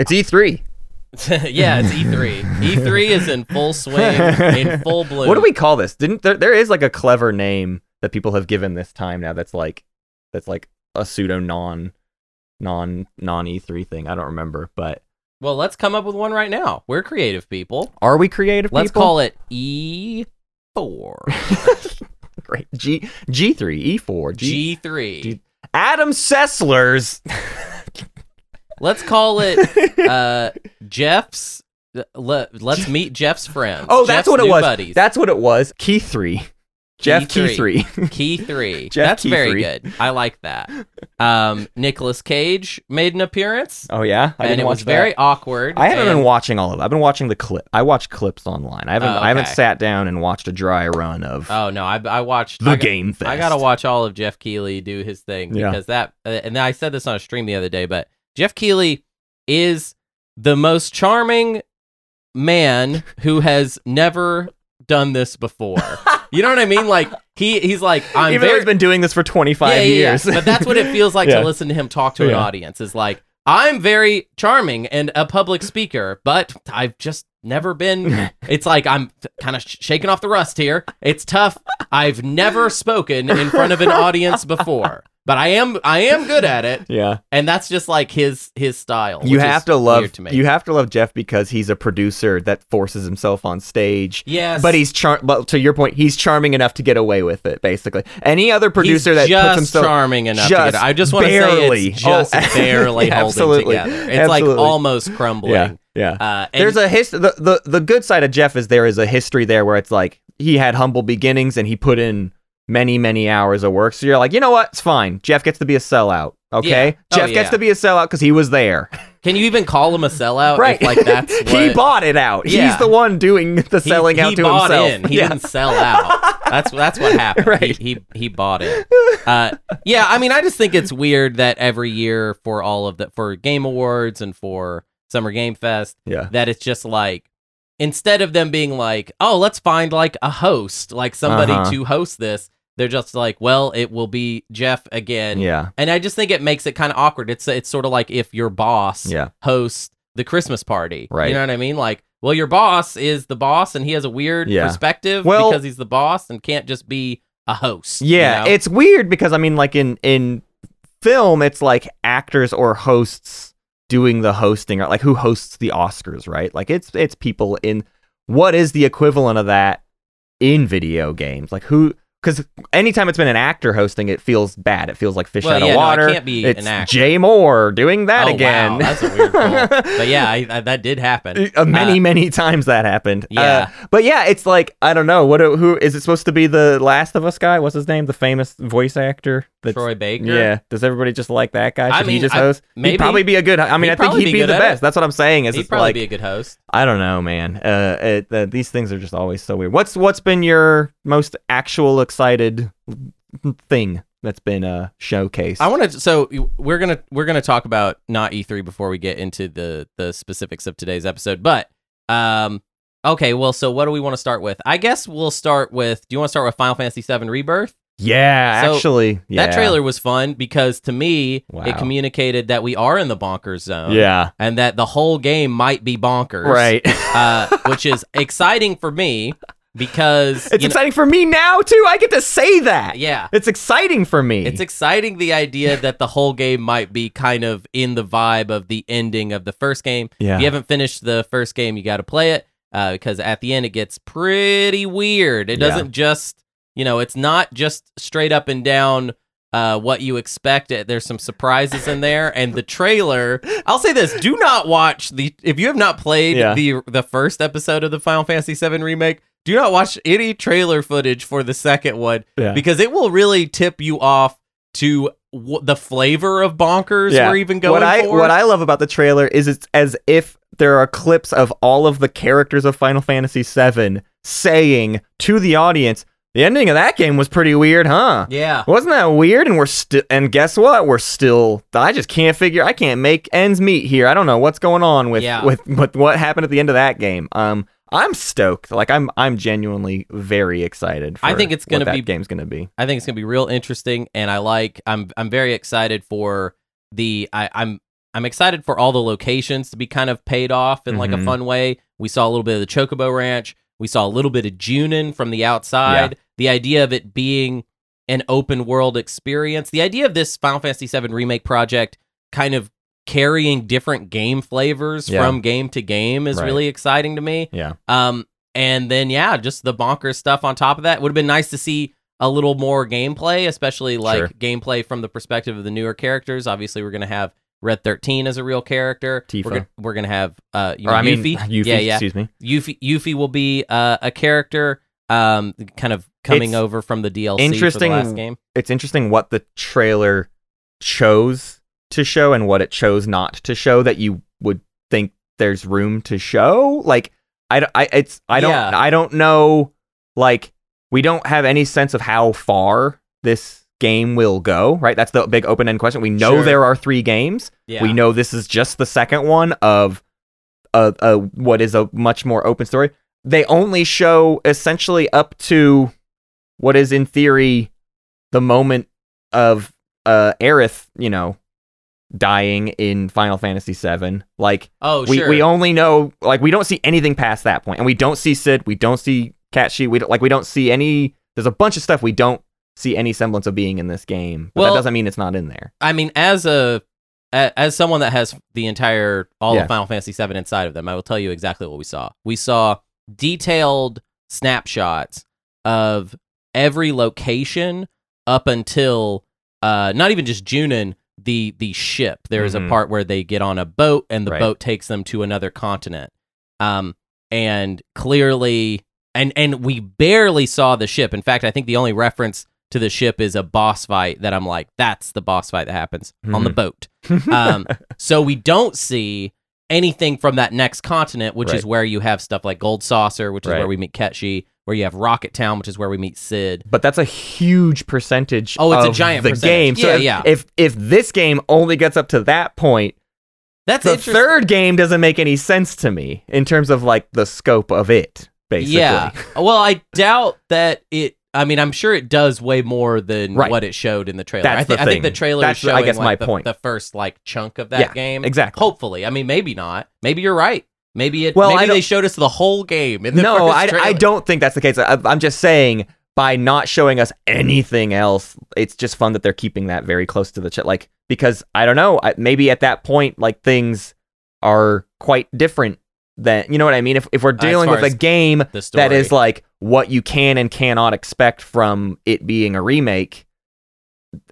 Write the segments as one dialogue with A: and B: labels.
A: It's E E3.
B: yeah, it's E E3. E3 is in full swing, in full bloom.
A: What do we call this? Didn't there, there is like a clever name that people have given this time now that's like that's like a pseudo non non non E3 thing. I don't remember, but
B: Well, let's come up with one right now. We're creative people.
A: are we creative
B: Let's
A: people?
B: call it E4.
A: Great. G G3, E4, G,
B: G3.
A: G- Adam Sessler's
B: Let's call it uh, Jeff's. Let, let's meet Jeff's friends.
A: Oh, that's
B: Jeff's
A: what it
B: new
A: was.
B: Buddies.
A: That's what it was. Key 3. Jeff Key 3.
B: Key three.
A: Jeff
B: That's
A: Key
B: very
A: three.
B: good. I like that. Um, Nicolas Cage made an appearance,
A: oh yeah, I
B: and
A: didn't
B: it
A: watch
B: was
A: that.
B: very awkward.
A: I haven't
B: and-
A: been watching all of it. I've been watching the clip. I watch clips online. I haven't.
B: Oh,
A: I haven't sat down and watched a dry run of
B: Oh no, I, I watched
A: the
B: I got-
A: Game Fest.
B: I gotta watch all of Jeff Keighley do his thing
A: Yeah.
B: because that, uh, and I said this on a stream the other day, but Jeff Keighley is the most charming man who has never done this before. you know what I mean? Like he, he's like I'm
A: Even though
B: very
A: he's been doing this for 25
B: yeah, yeah, yeah.
A: years.
B: but that's what it feels like
A: Yeah.
B: to listen to him talk to an audience. Is like I'm very charming and a public speaker, but I've just never been. It's like I'm kind of sh- shaking off the rust here. It's tough. I've never spoken in front of an audience before, but I am I am good at it,
A: yeah.
B: and that's just like his his style.
A: You have to love
B: to
A: you have to love Jeff because he's a producer that forces himself on stage.
B: yes,
A: But he's char- but to your point, he's charming enough to get away with it basically. Any other producer
B: He's
A: that
B: just
A: puts himself
B: charming enough
A: just.
B: I just want to say
A: barely.
B: it's just
A: Oh,
B: barely
A: yeah,
B: holding
A: absolutely.
B: together. It's like almost crumbling.
A: Yeah. Yeah.
B: Uh, and
A: There's a hist- the, the the good side of Jeff is there is a history there where it's like he had humble beginnings and he put in many many hours of work. So you're like, you know what? It's fine. Jeff gets to be a sellout. Okay,
B: Yeah. Oh,
A: Jeff gets to be a sellout because he was there.
B: Can you even call him a sellout?
A: right.
B: If, like that's what,
A: he bought it out.
B: Yeah.
A: He's the one doing the
B: he-
A: selling
B: he
A: out to
B: bought
A: himself.
B: In. He
A: yeah.
B: didn't sell out. That's that's what happened.
A: Right.
B: He, he he bought it. Uh, yeah, I mean, I just think it's weird that every year for all of the for Game Awards and for Summer Game Fest
A: yeah.
B: that it's just like instead of them being like, oh, let's find like a host, like somebody
A: Uh-huh.
B: to host this. They're just like, well, it will be Jeff again.
A: Yeah.
B: And I just think it makes it kind of awkward. It's it's sort of like if your boss
A: Yeah.
B: hosts the Christmas party.
A: Right.
B: You know what I mean? Like, well, your boss is the boss and he has a weird
A: Yeah.
B: perspective
A: Well-
B: because he's the boss and can't just be a host.
A: Yeah,
B: you know?
A: it's weird because I mean, like in in film, it's like actors or hosts doing the hosting, or like who hosts the Oscars, right? Like it's it's people in what is the equivalent of that in video games? Like who? Because anytime it's been an actor hosting, it feels bad. It feels like fish
B: Well,
A: out
B: yeah,
A: of
B: no, it
A: water.
B: can't be
A: it's
B: an actor.
A: Jay Moore doing that
B: oh,
A: again.
B: Wow, that's a weird pull. but yeah, I, I, that did happen.
A: Uh, many
B: Uh,
A: many times that happened.
B: Yeah.
A: Uh, but yeah, it's like I don't know what. Who is it supposed to be? The Last of Us guy? What's his name? The famous voice actor. That's,
B: Troy Baker.
A: Yeah. Does everybody just like that guy?
B: I
A: Should he
B: mean,
A: just
B: I-
A: host?
B: maybe.
A: He'd probably be a good. I mean, I think he'd
B: be
A: be the best.
B: it.
A: That's what I'm saying. Is
B: He'd probably
A: like
B: be a good host.
A: I don't know, man. Uh, it, uh, these things are just always so weird. What's what's been your most actual excited thing that's been uh showcased?
B: I want to. So we're gonna we're gonna talk about not E3 before we get into the the specifics of today's episode. But um, okay. Well, so what do we want to start with? I guess we'll start with. Do you want to start with Final Fantasy VII Rebirth?
A: yeah,
B: So,
A: actually, yeah.
B: That trailer was fun because to me
A: Wow.
B: it communicated that we are in the bonkers zone.
A: Yeah.
B: And that the whole game might be bonkers.
A: Right.
B: Uh, which is exciting for me because
A: It's
B: you know-
A: exciting for me now too. I get to say that.
B: yeah.
A: It's exciting for me.
B: It's exciting the idea that the whole game might be kind of in the vibe of the ending of the first game.
A: yeah.
B: If you haven't finished the first game, you got to play it uh, because at the end it gets pretty weird. It doesn't just, you know, it's not just straight up and down uh, what you expect. There's some surprises in there, and the trailer. I'll say this: do not watch the if you have not played
A: Yeah.
B: the the first episode of the Final Fantasy VII remake. Do not watch any trailer footage for the second one
A: Yeah.
B: because it will really tip you off to w- the flavor of bonkers
A: Yeah.
B: we're even going
A: what I
B: for.
A: what I love about the trailer is it's as if there are clips of all of the characters of Final Fantasy VII saying to the audience, "The ending of that game was pretty weird, huh?
B: yeah.
A: Wasn't that weird?" And we're still, and guess what? We're still. I just can't figure. I can't make ends meet here. I don't know what's going on with
B: Yeah.
A: with with what happened at the end of that game. Um, I'm stoked. Like I'm I'm genuinely very excited. For
B: I think it's gonna
A: that
B: be-
A: game's gonna be.
B: I think it's gonna be real interesting, and I like. I'm I'm very excited for the. I, I'm I'm excited for all the locations to be kind of paid off in like a
A: Mhm.
B: fun way. We saw a little bit of the Chocobo Ranch. We saw a little bit of Junon from the outside. The idea of it being an open world experience. The idea of this Final Fantasy VII remake project kind of carrying different game flavors
A: Yeah.
B: from game to game is
A: Right.
B: really exciting to me.
A: Yeah.
B: Um, and then yeah, just the bonkers stuff on top of that would have been nice to see a little more gameplay, especially like
A: Sure.
B: gameplay from the perspective of the newer characters. Obviously, we're gonna have Red Thirteen as a real character.
A: Tifa.
B: We're gonna, we're gonna have uh, you
A: or I mean,
B: Yuffie.
A: Yuffie,
B: yeah, yeah.
A: excuse me.
B: Yuffie, Yuffie will be uh, a character, um, kind of coming
A: It's
B: over from the DLC
A: interesting-
B: for the last game.
A: It's interesting what the trailer chose to show and what it chose not to show that you would think there's room to show. Like I, I- it's I don't
B: Yeah.
A: I don't know like we don't have any sense of how far this game will go, right? That's the big open-end question. We know
B: Sure.
A: there are 3 games.
B: Yeah,
A: We know this is just the second one of a, a what is a much more open story. They only show essentially up to what is in theory the moment of uh Aerith, you know, dying in Final Fantasy VII. Like
B: Oh,
A: we
B: sure.
A: we only know like we don't see anything past that point, and we don't see Sid, we don't see Cait Sith, we don't, like we don't see any. There's a bunch of stuff we don't see any semblance of being in this game, but
B: Well-
A: that doesn't mean it's not in there.
B: I mean, as a a- as someone that has the entire all
A: Yeah.
B: of Final Fantasy VII inside of them, I will tell you exactly what we saw. We saw detailed snapshots of every location up until uh, not even just Junon, the the ship. There is
A: Mhm.
B: a part where they get on a boat and the
A: Right.
B: boat takes them to another continent. Um, and clearly, and and we barely saw the ship. In fact, I think the only reference to the ship is a boss fight that I'm like, that's the boss fight that happens on the
A: Mhm.
B: boat. Um, so we don't see anything from that next continent, which is where you have stuff like Gold Saucer, which is
A: Right.
B: where we meet Cait Sith, where you have Rocket Town, which is where we meet Sid.
A: but that's a huge percentage.
B: Oh, it's a giant
A: the
B: percentage.
A: game. So
B: Yeah,
A: if,
B: yeah.
A: if if this game only gets up to that point,
B: That's
A: the third game doesn't make any sense to me in terms of like the scope of it. Basically,
B: Yeah. Well, I doubt that it. I mean, I'm sure it does way more than
A: Right.
B: what it showed in the trailer.
A: That's
B: I, thi-
A: the
B: I think the trailer
A: That's
B: is
A: the- I guess
B: like,
A: my
B: the,
A: point.
B: the first like chunk of that
A: Yeah,
B: game.
A: exactly.
B: Hopefully, I mean, maybe not. Maybe you're right. Maybe it.
A: Well,
B: maybe they showed us the whole game. In the
A: no, I, I don't think that's the case. I, I'm just saying by not showing us anything else, it's just fun that they're keeping that very close to the chest. Like because I don't know, maybe at that point, like things are quite different than you know what I mean. If if we're dealing
B: far
A: with a game that is like what you can and cannot expect from it being a remake.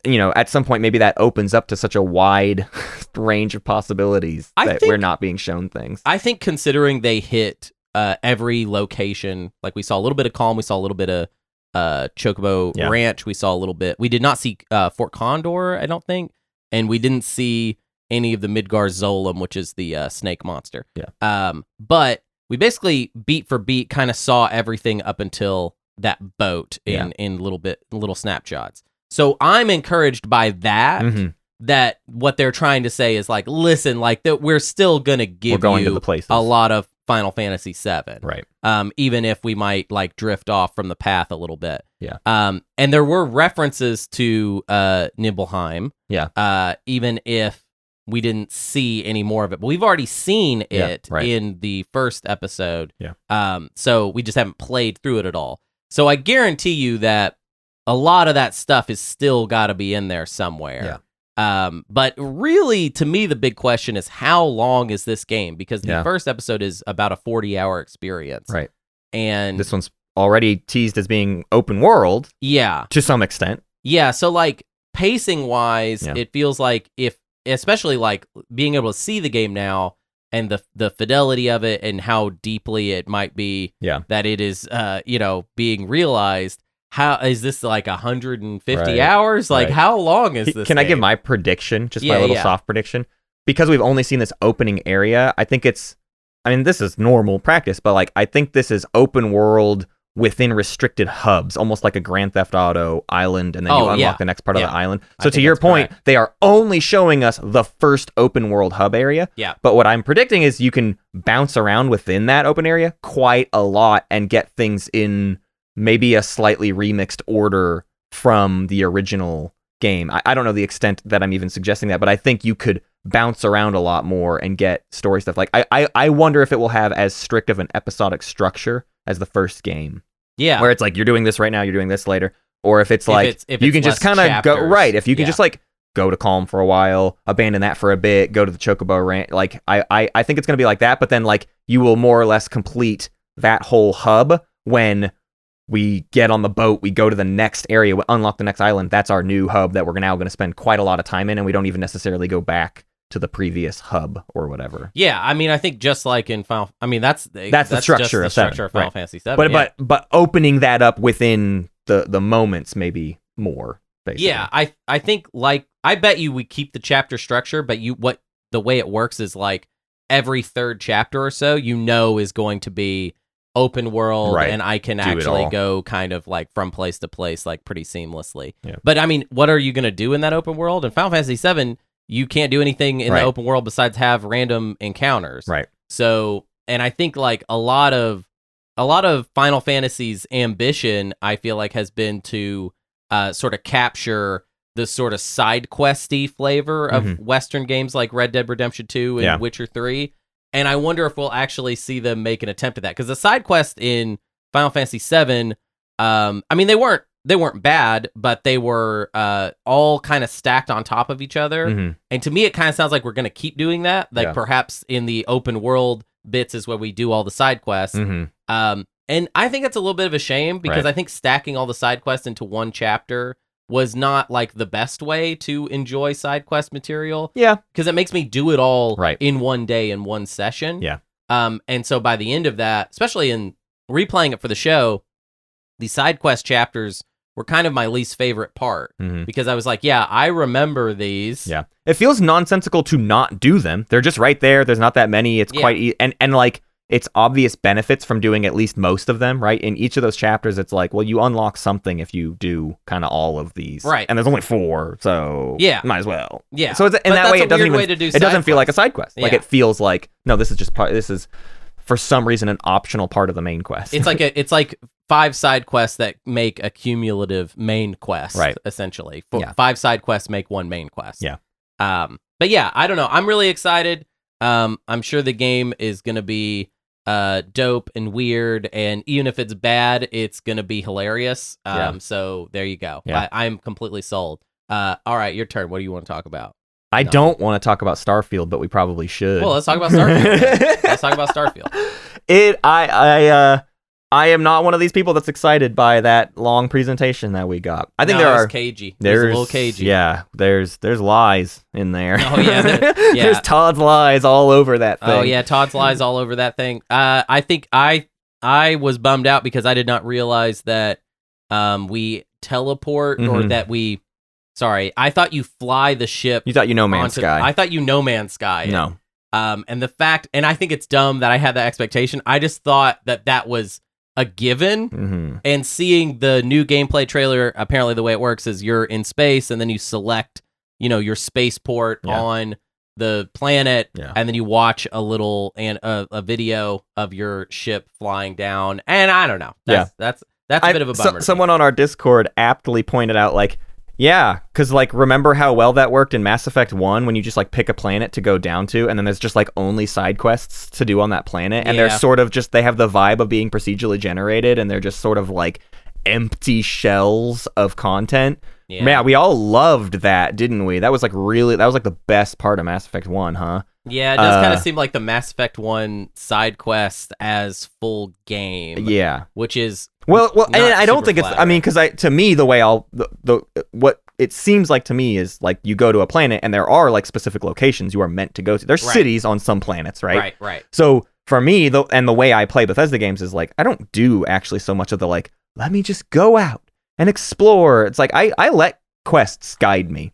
A: You know, at some point, maybe that opens up to such a wide range of possibilities
B: I
A: that
B: think-
A: we're not being shown things.
B: I think considering they hit uh, every location, like we saw a little bit of Kalm, we saw a little bit of uh, Chocobo
A: Yeah.
B: Ranch, we saw a little bit. We did not see uh, Fort Condor, I don't think, and we didn't see any of the Midgar Zolom, which is the uh, snake monster.
A: Yeah.
B: Um, but we basically beat for beat kind of saw everything up until that boat in
A: Yeah.
B: in little bit little snapshots. So I'm encouraged by that.
A: Mhm.
B: That what they're trying to say is like, listen, like that we're still gonna give
A: We're going
B: you
A: to the places.
B: a lot of Final Fantasy VII.
A: Right.
B: Um, even if we might like drift off from the path a little bit.
A: Yeah.
B: Um, and there were references to uh Nibelheim.
A: Yeah.
B: Uh, even if we didn't see any more of it, but we've already seen
A: Yeah,
B: it
A: right.
B: in the first episode.
A: Yeah.
B: Um, so we just haven't played through it at all. So I guarantee you that a lot of that stuff is still got to be in there somewhere. Yeah. Um, but really, to me, the big question is how long is this game? Because the
A: Yeah.
B: first episode is about a forty-hour experience,
A: Right.
B: And
A: This one's already teased as being open world
B: yeah,
A: to some extent.
B: yeah. So like pacing wise,
A: Yeah.
B: it feels like if, especially like being able to see the game now and the the fidelity of it and how deeply it might be,
A: Yeah.
B: that it is, uh, you know, being realized. How is this like 150
A: Right,
B: hours? Like
A: right.
B: how long is this?
A: Can I give my prediction? Just
B: Yeah,
A: my little
B: yeah.
A: soft prediction. Because we've only seen this opening area, I think it's I mean, this is normal practice, but like I think this is open world within restricted hubs, almost like a Grand Theft Auto island, and then you
B: Oh,
A: unlock
B: yeah.
A: the next part of the island.
B: I
A: So to your point,
B: correct.
A: they are only showing us the first open world hub area.
B: Yeah.
A: But what I'm predicting is you can bounce around within that open area quite a lot and get things in maybe a slightly remixed order from the original game. I, I don't know the extent that I'm even suggesting that, but I think you could bounce around a lot more and get story stuff. Like I, I, I wonder if it will have as strict of an episodic structure as the first game,
B: Yeah.
A: where it's like you're doing this right now, you're doing this later, or if it's
B: If
A: like
B: it's- if
A: you
B: it's
A: can just kind of go right. If you can
B: yeah.
A: just like go to Kalm for a while, abandon that for a bit, go to the Chocobo Ranch. Like I, I, I think it's gonna be like that. But then like you will more or less complete that whole hub when we get on the boat, we go to the next area, we unlock the next island. That's our new hub that we're now going to spend quite a lot of time in, and we don't even necessarily go back to the previous hub or whatever.
B: Yeah, I mean, I think just like in Final, I mean, that's the,
A: That's the
B: just
A: structure of seven,
B: structure of Final
A: right.
B: Fantasy Seven.
A: But
B: yeah.
A: but but opening that up within the the moments maybe more. Basically.
B: yeah, I I think like I bet you we keep the chapter structure, but you what the way it works is like every third chapter or so, you know, is going to be open world,
A: Right.
B: and I can
A: it
B: actually go kind of like from place to place like pretty seamlessly.
A: Yeah.
B: But I mean, what are you gonna do in that open world? In Final Fantasy Seven, you can't do anything in
A: Right.
B: the open world besides have random encounters.
A: Right.
B: So, and I think like a lot of a lot of Final Fantasy's ambition, I feel like, has been to uh, sort of capture the sort of side questy flavor of
A: Mhm.
B: Western games like Red Dead Redemption Two and
A: Yeah.
B: Witcher Three. And I wonder if we'll actually see them make an attempt at that because the side quest in Final Fantasy Seven, um, I mean, they weren't they weren't bad, but they were uh, all kind of stacked on top of each other.
A: Mhm.
B: And to me, it kind of sounds like we're going to keep doing that. Like
A: Yeah.
B: perhaps in the open world bits is where we do all the side quests.
A: Mhm.
B: Um, and I think that's a little bit of a shame because
A: Right.
B: I think stacking all the side quests into one chapter was not like the best way to enjoy side quest material
A: Yeah.
B: because it makes me do it all
A: Right.
B: in one day in one session.
A: Yeah.
B: Um, and so by the end of that, especially in replaying it for the show, the side quest chapters were kind of my least favorite part
A: Mhm.
B: because I was like, yeah, I remember these.
A: Yeah. It feels nonsensical to not do them. They're just right there. There's not that many. It's
B: Yeah.
A: quite e- and and like it's obvious benefits from doing at least most of them, right? In each of those chapters it's like, well, you unlock something if you do kind of all of these.
B: Right.
A: And there's only 4, so
B: Yeah.
A: might as well.
B: Yeah.
A: So it's, in
B: But
A: that way it doesn't even
B: to do
A: it doesn't feel like a side quest. Like it feels like no, this is just part this is for some reason an optional part of the main quest.
B: it's like a, it's like five side quests that make a cumulative main quest,
A: Right.
B: Essentially, Four,
A: Yeah.
B: five side quests make one main quest.
A: Yeah.
B: Um. But yeah, I don't know. I'm really excited. Um. I'm sure the game is gonna be uh dope and weird, and even if it's bad, it's gonna be hilarious. Um.
A: Yeah.
B: So there you go.
A: Yeah.
B: I, I'm completely sold. Uh. All right, your turn. What do you want to talk about?
A: I
B: no.
A: don't want to talk about Starfield, but we probably should.
B: Well, let's talk about Starfield. let's talk about Starfield.
A: It I I uh I am not one of these people that's excited by that long presentation that we got. I think
B: no,
A: there are
B: cagey. Was
A: there's
B: a little cagey.
A: Yeah, there's there's lies in there.
B: Oh, yeah, there- yeah.
A: there's Todd's lies all over that thing.
B: Oh yeah, Todd's lies all over that thing. Uh, I think I I was bummed out because I did not realize that um we teleport or
A: Mhm.
B: that we. Sorry, I thought you fly the ship.
A: You thought you know Man's
B: onto-
A: Sky.
B: I thought you No Man's Sky.
A: no.
B: Um, and the fact, and I think it's dumb that I had that expectation. I just thought that that was a given.
A: hmm
B: And seeing the new gameplay trailer, apparently the way it works is you're in space and then you select, you know, your spaceport
A: Yeah.
B: on the planet,
A: Yeah.
B: and then you watch a little and a, a video of your ship flying down. And I don't know. That's, that's that's a
A: I-
B: bit of a
A: so-
B: bummer. me.
A: someone on our Discord aptly pointed out, like, yeah, because like remember how well that worked in Mass Effect One when you just like pick a planet to go down to, and then there's just like only side quests to do on that planet, and they're sort of just they have the vibe of being procedurally generated, and they're just sort of like empty shells of content.
B: yeah.
A: Yeah, we all loved that, didn't we? That was like really that was like the best part of Mass Effect One, huh?
B: Yeah, it does kind
A: uh,
B: of seem like the Mass Effect One side quest as full game,
A: Yeah.
B: which is
A: Well, well, and I don't think it's. I mean, because I to me the way I'll the, the what it seems like to me is like you go to a planet and there are like specific locations you are meant to go to. There's
B: Right.
A: cities on some planets, right?
B: right, right.
A: So for me, the and the way I play Bethesda games is like I don't do actually so much of the like let me just go out and explore. It's like I I let quests guide me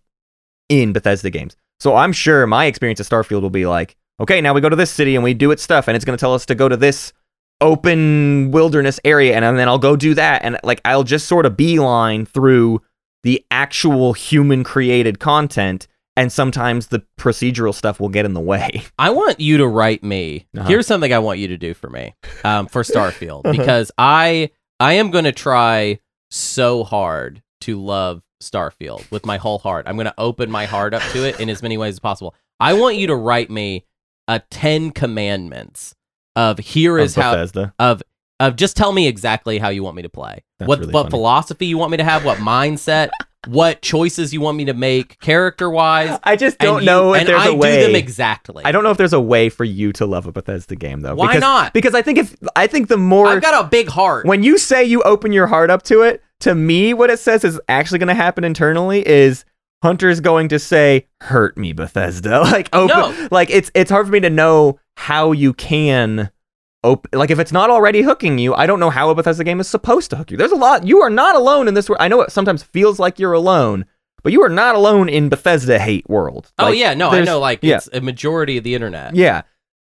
A: in Bethesda games. So I'm sure my experience at Starfield will be like, okay, now we go to this city and we do its stuff, and it's going to tell us to go to this open wilderness area, and, then I'll go do that, and like I'll just sort of beeline through the actual human created content, and sometimes the procedural stuff will get in the way.
B: I want you to write me.
A: Uh-huh.
B: Here's something I want you to do for me um, for Starfield
A: Uh-huh.
B: because I I am going to try so hard to love Starfield with my whole heart. I'm going to open my heart up to it in as many ways as possible. I want you to write me a 10 commandments of here is Of how
A: Bethesda.
B: of of just tell me exactly how you want me to play.
A: That's
B: what
A: really
B: what
A: funny.
B: philosophy you want me to have, what mindset, what choices you want me to make character wise.
A: I just don't know if
B: and
A: there's
B: I
A: a way.
B: do them exactly.
A: I don't know if there's a way for you to love a Bethesda game though.
B: Why
A: because,
B: not?
A: Because I think if I think the more
B: I've got a big heart.
A: when you say you open your heart up to it, to me, what it says is actually going to happen internally is Hunter's going to say, "Hurt me, Bethesda." like open,
B: No.
A: like it's it's hard for me to know how you can. Op- like if it's not already hooking you, I don't know how a Bethesda game is supposed to hook you. There's a lot. You are not alone in this world. I know it sometimes feels like you're alone, but you are not alone in Bethesda hate world.
B: oh yeah, no, I know like
A: yeah.
B: it's a majority of the internet.
A: yeah.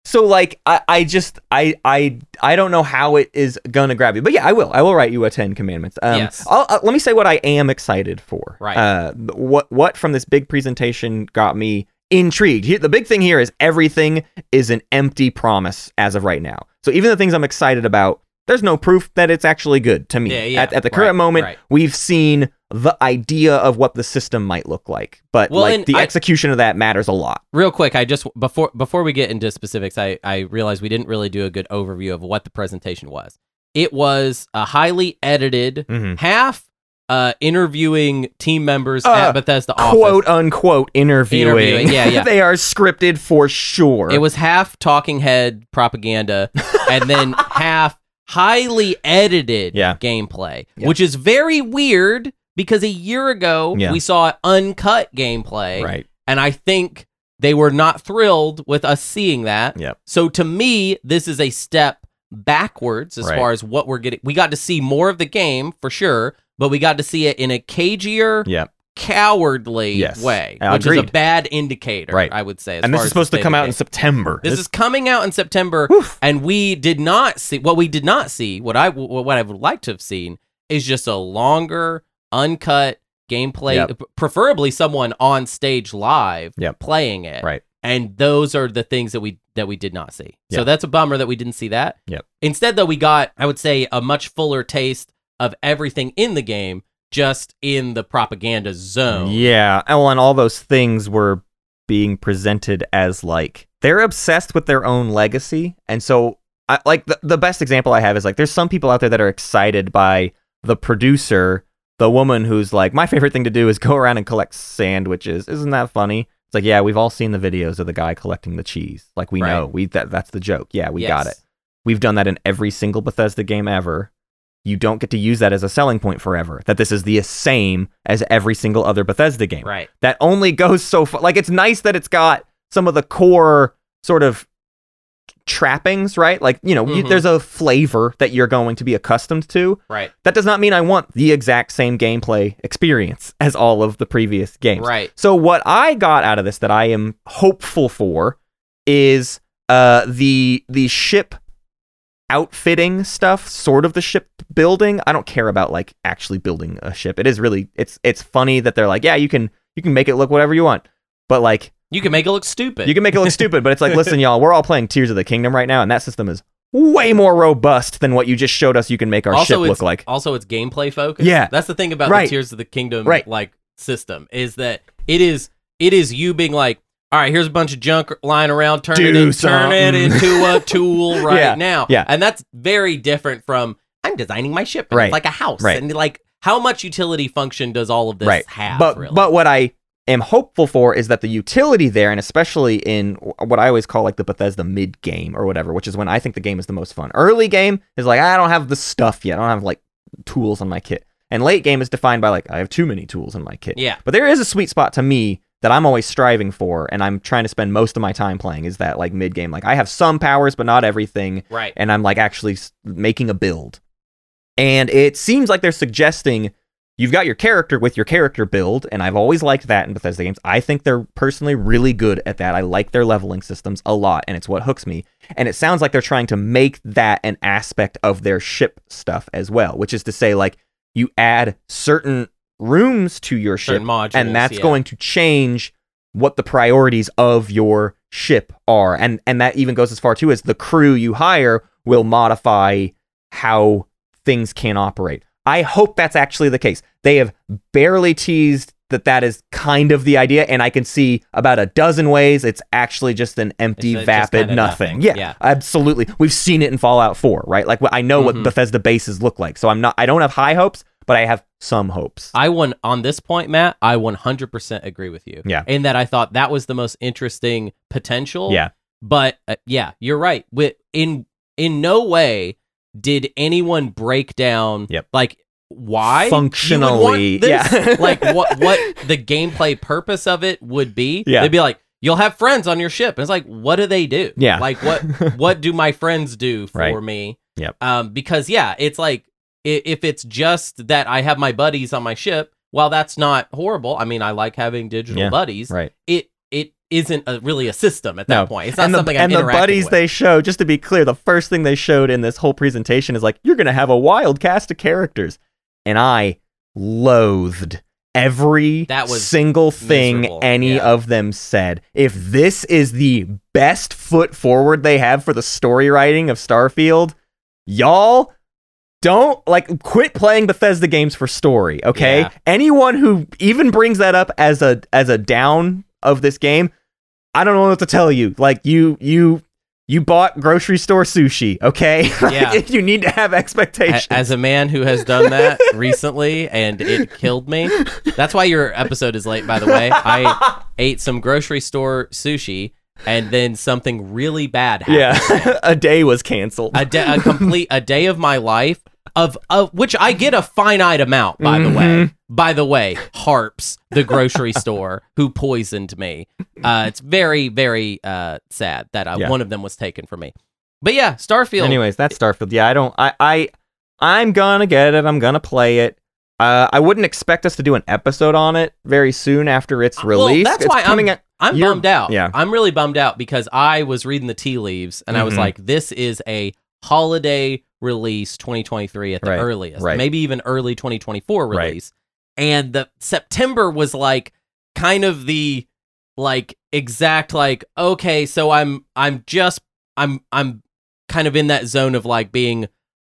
A: So like I, I just I I I don't know how it is gonna grab you, but yeah, I will. I will write you a Ten Commandments. Um,
B: Yes.
A: I'll, uh, let me say what I am excited for.
B: Right.
A: Uh, what what from this big presentation got me intrigued. Here, the big thing here is everything is an empty promise as of right now. So even the things I'm excited about, there's no proof that it's actually good to me.
B: Yeah, yeah,
A: at, at the
B: right,
A: current moment,
B: right.
A: we've seen the idea of what the system might look like, but
B: Well,
A: like the
B: I-
A: execution of that matters a lot.
B: Real quick, I just before before we get into specifics, I I realized we didn't really do a good overview of what the presentation was. It was a highly edited
A: Mhm.
B: half uh interviewing team members
A: Uh,
B: at Bethesda office.
A: quote unquote interviewing.
B: Interviewing, yeah, yeah.
A: they are scripted for sure.
B: It was half talking head propaganda and then half highly edited
A: Yeah.
B: gameplay,
A: Yeah.
B: which is very weird because a year ago
A: Yeah.
B: we saw uncut gameplay
A: right.
B: and I think they were not thrilled with us seeing that.
A: Yep.
B: So to me, this is a step backwards as
A: Right.
B: far as what we're getting. We got to see more of the game for sure, but we got to see it in a cagier,
A: Yep.
B: cowardly
A: Yes.
B: way,
A: Uh,
B: which is a bad indicator,
A: Right.
B: I would say. as
A: And this is supposed to come out in. September.
B: This is coming out in September,
A: Woof.
B: and we did not see what we did not see. What I what I would like to have seen is just a longer, uncut gameplay,
A: Yep.
B: preferably someone on stage live
A: Yep.
B: playing it.
A: Right.
B: And those are the things that we that we did not see. So that's a bummer that we didn't see that.
A: Yep.
B: Instead, though, we got I would say a much fuller taste of everything in the game, just in the propaganda zone.
A: Yeah. Oh, and all those things were being presented as like they're obsessed with their own legacy. And so I like the, the best example I have is like there's some people out there that are excited by the producer, the woman who's like, My favorite thing to do is go around and collect sandwiches. Isn't that funny? It's like, yeah, we've all seen the videos of the guy collecting the cheese. Like we
B: Right.
A: know. We that that's the joke. Yeah, we got it. We've done that in every single Bethesda game ever. You don't get to use that as a selling point forever. That this is the same as every single other Bethesda game.
B: Right.
A: That only goes so far. Like it's nice that it's got some of the core sort of trappings, right? Like you know, you,
B: Mhm.
A: there's a flavor that you're going to be accustomed to.
B: Right.
A: That does not mean I want the exact same gameplay experience as all of the previous games.
B: Right.
A: So what I got out of this that I am hopeful for is uh the the ship outfitting stuff, sort of the ship building. I don't care about like actually building a ship. It is really it's it's funny that they're like, yeah, you can you can make it look whatever you want. But like
B: You can make it look stupid.
A: you can make it look stupid, but it's like, listen, y'all, we're all playing Tears of the Kingdom right now, and that system is way more robust than what you just showed us you can make our
B: also,
A: ship look like.
B: Also, it's gameplay focused.
A: Yeah.
B: that's the thing about
A: Right.
B: the Tears of the Kingdom
A: Right.
B: like system is that it is it is you being like, all right, here's a bunch of junk lying around, turn it in, turn it into a tool right
A: Yeah,
B: now.
A: yeah.
B: and that's very different from I'm designing my ship.
A: Right,
B: like a house,
A: right.
B: and like how much utility function does all of this
A: right.
B: have?
A: but
B: really?
A: but what I am hopeful for is that the utility there, and especially in what I always call like the Bethesda mid game or whatever, which is when I think the game is the most fun. Early game is like I don't have the stuff yet. I don't have like tools on my kit. And late game is defined by like I have too many tools in my kit.
B: yeah,
A: But there is a sweet spot to me that I'm always striving for, and I'm trying to spend most of my time playing. Is that like mid game? Like I have some powers, but not everything,
B: right.
A: and I'm like actually making a build. And it seems like they're suggesting you've got your character with your character build, and I've always liked that in Bethesda games. I think they're personally really good at that. I like their leveling systems a lot, and it's what hooks me. And it sounds like they're trying to make that an aspect of their ship stuff as well, which is to say, like, you add certain rooms to your ship,
B: modules,
A: and that's
B: yeah.
A: going to change what the priorities of your ship are. And and that even goes as far too as the crew you hire will modify how things can operate. I hope that's actually the case. They have barely teased that that is kind of the idea, and I can see about a dozen ways it's actually just an empty,
B: It's,
A: vapid nothing.
B: nothing.
A: Yeah,
B: Yeah.
A: absolutely. We've seen it in Fallout 4, right? Like I know what
B: Mhm.
A: Bethesda bases look like, so I'm not. I don't have high hopes, but I have some hopes.
B: I won on this point, Matt. I 100% agree with you.
A: Yeah.
B: In that I thought that was the most interesting potential.
A: Yeah.
B: But uh, yeah, you're right. With in in no way did anyone break down
A: Yep.
B: like why you would want
A: Functionally, yeah.
B: like what what the gameplay purpose of it would be.
A: Yeah.
B: They'd be like, you'll have friends on your ship. And it's like, what do they do?
A: Yeah.
B: Like what what do my friends do for
A: Right.
B: me?
A: Yep.
B: Um, because yeah, it's like if it's just that I have my buddies on my ship, while that's not horrible. I mean, I like having digital
A: Yeah.
B: buddies.
A: right.
B: It it isn't a, really a system at that
A: No.
B: point. It's not
A: and the,
B: something I'm
A: and the buddies
B: with.
A: they show, just to be clear, the first thing they showed in this whole presentation is like, you're going to have a wild cast of characters. And I loathed every
B: That was
A: single thing
B: miserable,
A: any
B: yeah.
A: of them said. If this is the best foot forward they have for the story writing of Starfield, y'all don't like quit playing Bethesda games for story, okay?
B: Yeah.
A: Anyone who even brings that up as a as a down of this game, I don't know what to tell you. Like you you you bought grocery store sushi, okay?
B: Yeah.
A: you need to have expectations.
B: as a man who has done that recently and it killed me. That's why your episode is late, by the way. I ate some grocery store sushi and then something really bad happened.
A: yeah, a day was canceled.
B: a, da- a complete a day of my life of of which I get a finite amount. By the way,
A: Mhm.
B: by the way, Harps, the grocery store, who poisoned me. Uh, it's very very uh, sad that uh,
A: Yeah.
B: one of them was taken from me. But yeah, Starfield.
A: Anyways, that's Starfield. Yeah, I don't. I I I'm gonna get it. I'm gonna play it. Uh, I wouldn't expect us to do an episode on it very soon after its
B: Uh, Well,
A: release.
B: that's
A: it's
B: why I'm-
A: at,
B: I'm bummed out.
A: yeah.
B: I'm really bummed out because I was reading the tea leaves and I was
A: Mhm.
B: like, this is a holiday release 2023 at the
A: Right,
B: earliest,
A: right.
B: maybe even early 2024
A: Right.
B: release. And the September was like kind of the like exact like okay, so I'm I'm just I'm I'm kind of in that zone of like being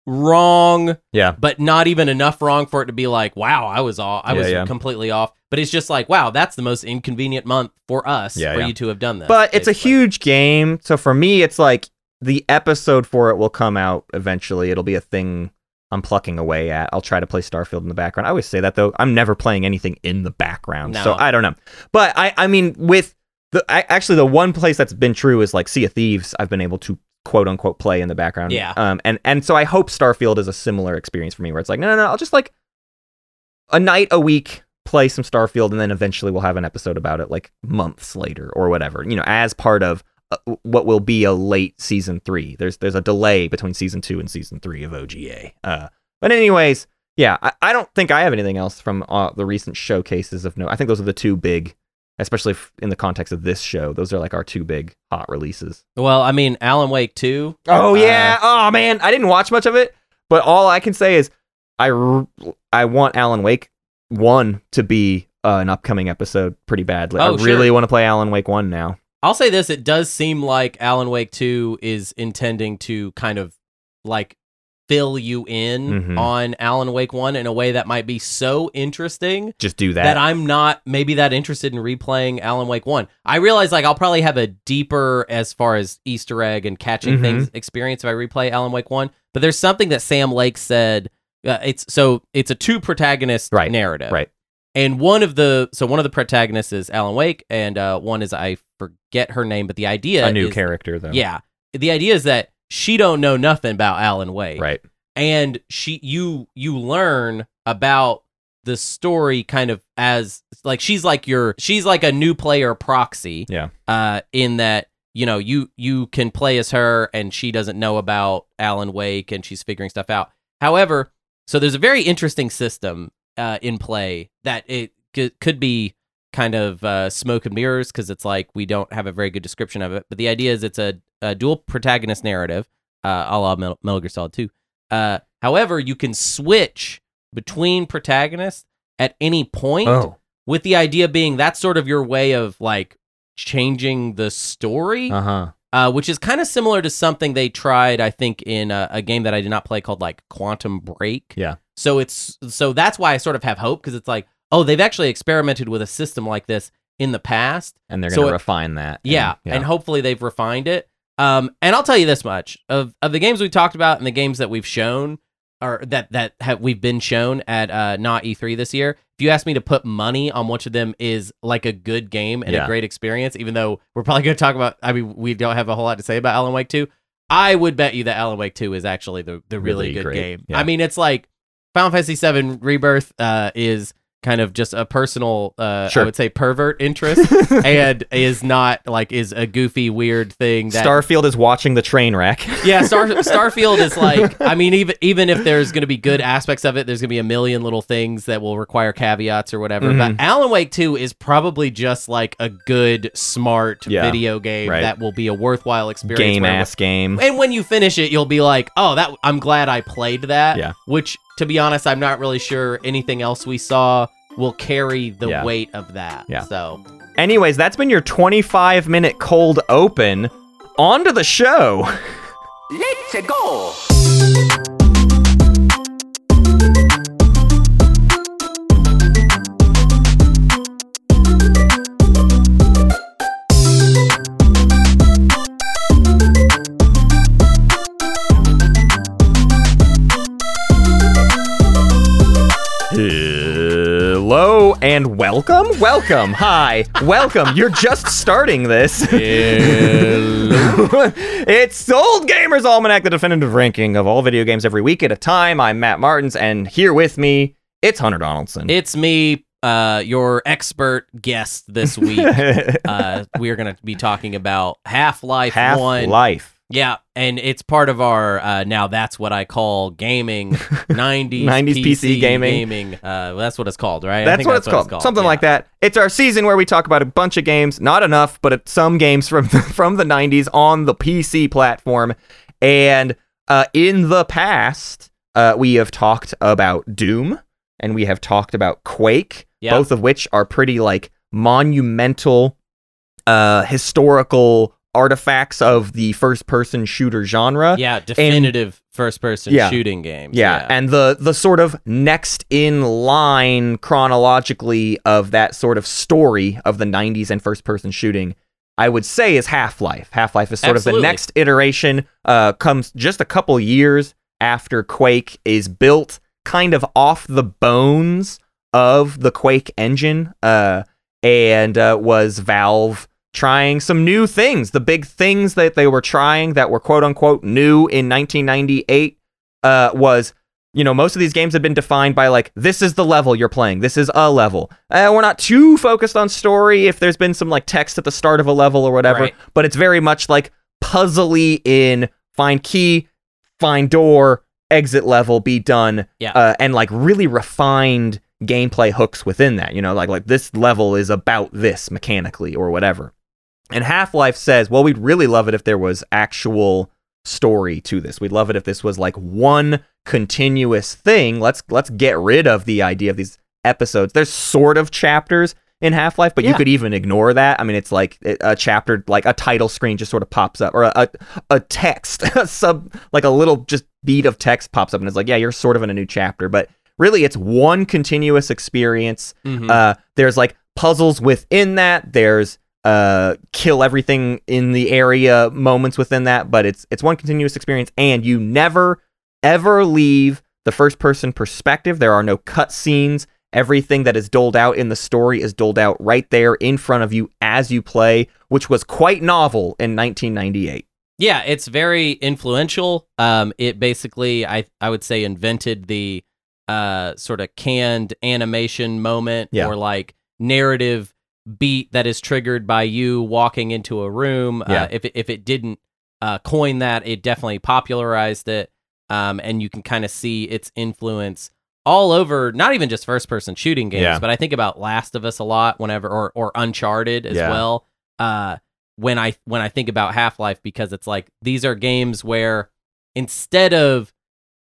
B: wrong
A: yeah.
B: but not even enough wrong for it to be like, wow, I was all I
A: Yeah,
B: was
A: yeah.
B: completely off. But it's just like, wow, that's the most inconvenient month for us
A: Yeah,
B: for you to have done this.
A: But it's a huge game, so for me, it's like the episode for it will come out eventually. It'll be a thing I'm plucking away at. I'll try to play Starfield in the background. I always say that though. I'm never playing anything in the background, so I don't know. But I, I mean, with the I, actually the one place that's been true is like Sea of Thieves. I've been able to quote unquote play in the background.
B: Yeah.
A: Um. And and so I hope Starfield is a similar experience for me, where it's like, no, no, no. I'll just like a night a week play some Starfield, and then eventually we'll have an episode about it like months later or whatever. You know, as part of what will be a late season three. There's there's a delay between season two and season three of OGA. Uh, but anyways, yeah, I, I don't think I have anything else from uh, the recent showcases of note. I think those are the two big, especially f- in the context of this show. Those are like our two big hot releases.
B: well, I mean, Alan Wake 2.
A: Oh
B: Uh,
A: yeah. oh man, I didn't watch much of it, but all I can say is I r- I want Alan Wake one to be uh, an upcoming episode pretty badly.
B: Oh,
A: I
B: sure.
A: really want to play Alan Wake one now.
B: I'll say this: it does seem like Alan Wake 2 is intending to kind of like fill you in
A: Mhm.
B: on Alan Wake 1 in a way that might be so interesting
A: Just do that.
B: that I'm not maybe that interested in replaying Alan Wake 1. I realize like I'll probably have a deeper as far as Easter egg and catching
A: Mhm.
B: things experience if I replay Alan Wake 1, but there's something that Sam Lake said uh, it's so it's a two protagonist
A: Right,
B: narrative.
A: right.
B: And one of the so one of the protagonists is Alan Wake and uh, one is I forget her name, but the idea
A: a new
B: is-
A: character though.
B: Yeah. The idea is that she don't know nothing about Alan Wake
A: Right.
B: and she you you learn about the story kind of as like she's like your she's like a new player proxy
A: Yeah.
B: uh in that you know you you can play as her and she doesn't know about Alan Wake and she's figuring stuff out however so there's a very interesting system uh in play that it c- could be kind of uh, smoke and mirrors because it's like we don't have a very good description of it but the idea is it's a, a dual protagonist narrative uh a la Metal, Metal Gear Solid 2 uh, however, you can switch between protagonists at any point,
A: Oh.
B: with the idea being that's sort of your way of like changing the story,
A: Uh huh.
B: Uh, which is kind of similar to something they tried, I think, in a, a game that I did not play called like Quantum Break.
A: Yeah.
B: So it's so that's why I sort of have hope because it's like, oh, they've actually experimented with a system like this in the past.
A: and they're going to
B: it-
A: refine that. and-
B: Yeah, and hopefully they've refined it. Um, and I'll tell you this much of of the games we talked about and the games that we've shown or that that have we've been shown at uh not E3 this year. If you ask me to put money on which of them is like a good game and
A: Yeah.
B: a great experience, even though we're probably going to talk about, I mean, we don't have a whole lot to say about Alan Wake 2. I would bet you that Alan Wake 2 is actually the the really,
A: Really
B: good
A: great,
B: game.
A: yeah.
B: I mean, it's like Final Fantasy 7 Rebirth uh is kind of just a personal uh
A: Sure.
B: I would say pervert interest and is not like is a goofy weird thing that
A: Starfield is watching the train wreck.
B: yeah Star Starfield is like I mean even even if there's going to be good aspects of it there's going to be a million little things that will require caveats or whatever
A: Mhm.
B: but Alan Wake 2 is probably just like a good smart
A: Yeah,
B: video game
A: right.
B: that will be a worthwhile experience
A: Game ass game.
B: and when you finish it, you'll be like, "Oh, that I'm glad I played that."
A: Yeah.
B: Which, to be honest, I'm not really sure anything else we saw will carry the
A: Yeah.
B: weight of that.
A: Yeah.
B: So
A: Anyways, that's been your 25 minute cold open. On to the show.
C: Let's go!
A: Hello and welcome. Welcome. Hi. Welcome. You're just starting this. it's Old Gamers Almanac, the definitive ranking of all video games every week at a time. I'm Matt Martins, and here with me, it's Hunter Donaldson.
B: it's me, uh, your expert guest this week. uh, we are going to be talking about Half Life
A: Half
B: One.
A: Life.
B: Yeah, and it's part of our uh, now. That's what I call gaming. '90s,
A: 90s PC gaming.
B: gaming. Uh, well, that's what it's called, right? I
A: That's,
B: think
A: what, it's, called. Something
B: Yeah.
A: like that. It's our season where we talk about a bunch of games, not enough, but some games from from the 90s on the PC platform. And uh, in the past, uh, we have talked about Doom and we have talked about Quake,
B: Yeah.
A: both of which are pretty like monumental uh, historical artifacts of the first person shooter genre.
B: Yeah, definitive first-person
A: Yeah.
B: shooting games.
A: Yeah, and the the sort of next in line chronologically of that sort of story of the 90s and first person shooting, I would say is Half-Life. Half-Life is sort
B: Absolutely.
A: of the next iteration uh comes just a couple years after Quake is built kind of off the bones of the Quake engine uh and uh, was Valve trying some new things. The big things that they were trying that were quote unquote new in 1998 uh, was you know most of these games had been defined by like this is the level you're playing this is a level uh, we're not too focused on story if there's been some like text at the start of a level or whatever
B: Right.
A: but it's very much like puzzly in find key find door exit level be done
B: Yeah.
A: uh, and like really refined gameplay hooks within that you know like like this level is about this mechanically or whatever and half-life says well we'd really love it if there was actual story to this. We'd love it if this was like one continuous thing. Let's let's get rid of the idea of these episodes. There's sort of chapters in half-life but you could even ignore that. I mean it's like a a chapter like a title screen just sort of pops up or a, a, text a sub like a little just beat of text pops up and it's like yeah you're sort of in a new chapter. But really it's one continuous experience.
B: Mhm.
A: uh, there's like puzzles within that. There's uh, kill everything in the area moments within that, but it's it's one continuous experience, and you never ever leave the first person perspective. There are no cutscenes. Everything that is doled out in the story is doled out right there in front of you as you play, which was quite novel in 1998.
B: Yeah, it's very influential. Um, it basically, I I would say, invented the uh sort of canned animation moment
A: Yeah.
B: or like narrative beat that is triggered by you walking into a room.
A: Yeah.
B: Uh, if it, if it didn't uh, coin that, it definitely popularized it. Um, and you can kind of see its influence all over, not even just first person shooting games,
A: Yeah.
B: but I think about Last of Us a lot whenever, or or Uncharted as
A: Yeah.
B: well. Uh, when I when I think about Half Life, because it's like these are games where instead of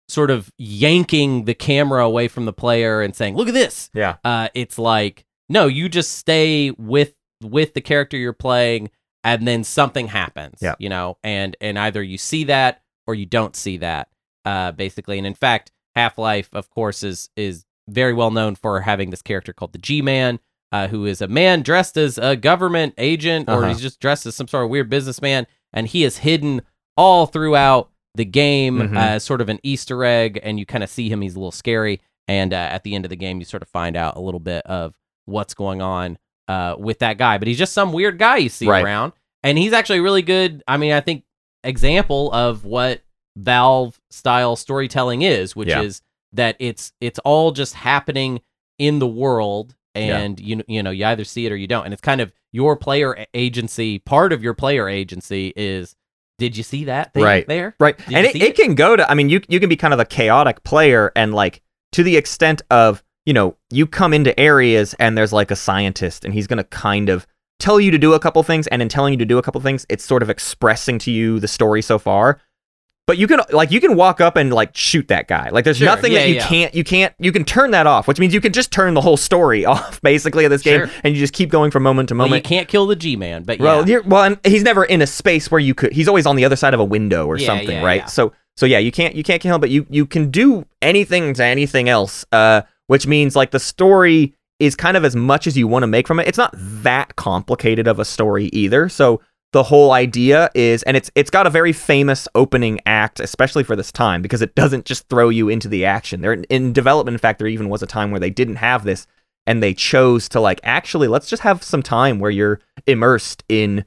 B: sort of yanking the camera away from the player and saying, "Look at this,"
A: Yeah.
B: uh, it's like no, you just stay with with the character you're playing, and then something happens.
A: Yeah.
B: you know, and and either you see that or you don't see that, uh, basically. And in fact, Half Life, of course, is is very well known for having this character called the G-Man, uh, who is a man dressed as a government agent, or
A: Uh-huh.
B: he's just dressed as some sort of weird businessman, and he is hidden all throughout the game
A: Mhm.
B: uh, as sort of an Easter egg, and you kind of see him. He's a little scary, and uh, at the end of the game, you sort of find out a little bit of what's going on uh, with that guy. But he's just some weird guy you see
A: Right.
B: around, and he's actually a really good. I mean, I think example of what Valve style storytelling is, which
A: Yeah.
B: is that it's it's all just happening in the world
A: Yeah.
B: and you you know you either see it or you don't and it's kind of your player agency part of your player agency is did you see that thing
A: Right.
B: there
A: Right.
B: Did
A: and it, it
B: it?
A: can go to I mean you you can be kind of a chaotic player and like to the extent of, you know, you come into areas and there's like a scientist and he's going to kind of tell you to do a couple things and in telling you to do a couple things, it's sort of expressing to you the story so far. But you can like you can walk up and like shoot that guy. Like there's
B: Sure,
A: nothing
B: yeah,
A: that you
B: yeah.
A: can't you can't you can turn that off, which means you can just turn the whole story off basically of this game
B: Sure.
A: and you just keep going from moment to
B: well, you can't kill the G-man but
A: Well,
B: yeah
A: you're, well, and he's never in a space where you could. He's always on the other side of a window or something, right? So, so yeah, you can't you can't kill him, but you you can do anything to anything else. Uh, which means like the story is kind of as much as you want to make from it. It's not that complicated of a story either. So the whole idea is, and it's it's got a very famous opening act, especially for this time, because it doesn't just throw you into the action. There in development, in fact, there even was a time where they didn't have this, and they chose to like actually let's just have some time where you're immersed in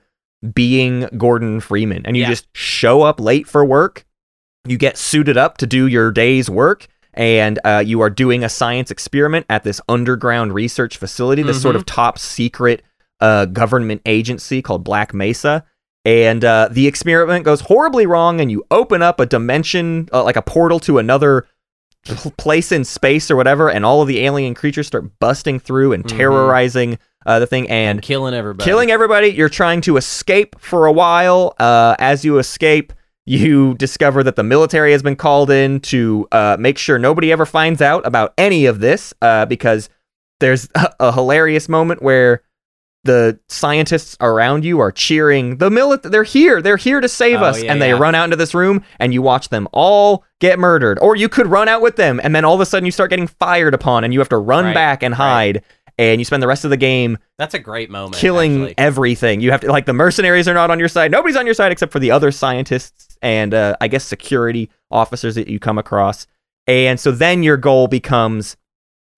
A: being Gordon Freeman, and you
B: Yeah.
A: just show up late for work. You get suited up to do your day's work, and uh, you are doing a science experiment at this underground research facility, this sort of top secret uh, government agency called Black Mesa. And uh, the experiment goes horribly wrong, and you open up a dimension, uh, like a portal to another pl- place in space or whatever, and all of the alien creatures start busting through and
B: Mhm.
A: terrorizing uh, the thing. And
B: killing everybody
A: killing everybody. You're trying to escape for a while. Uh, as you escape, you discover that the military has been called in to uh, make sure nobody ever finds out about any of this uh, because there's a, a hilarious moment where the scientists around you are cheering the military they're here they're here to save
B: Oh,
A: us
B: yeah,
A: and they
B: yeah.
A: run out into this room and you watch them all get murdered or you could run out with them and then all of a sudden you start getting fired upon and you have to run
B: Right,
A: back and
B: right.
A: And you spend the rest of the game
B: that's a great moment
A: killing
B: actually.
A: everything. You have to like the mercenaries are not on your side. Nobody's on your side except for the other scientists and uh, I guess security officers that you come across. And so then your goal becomes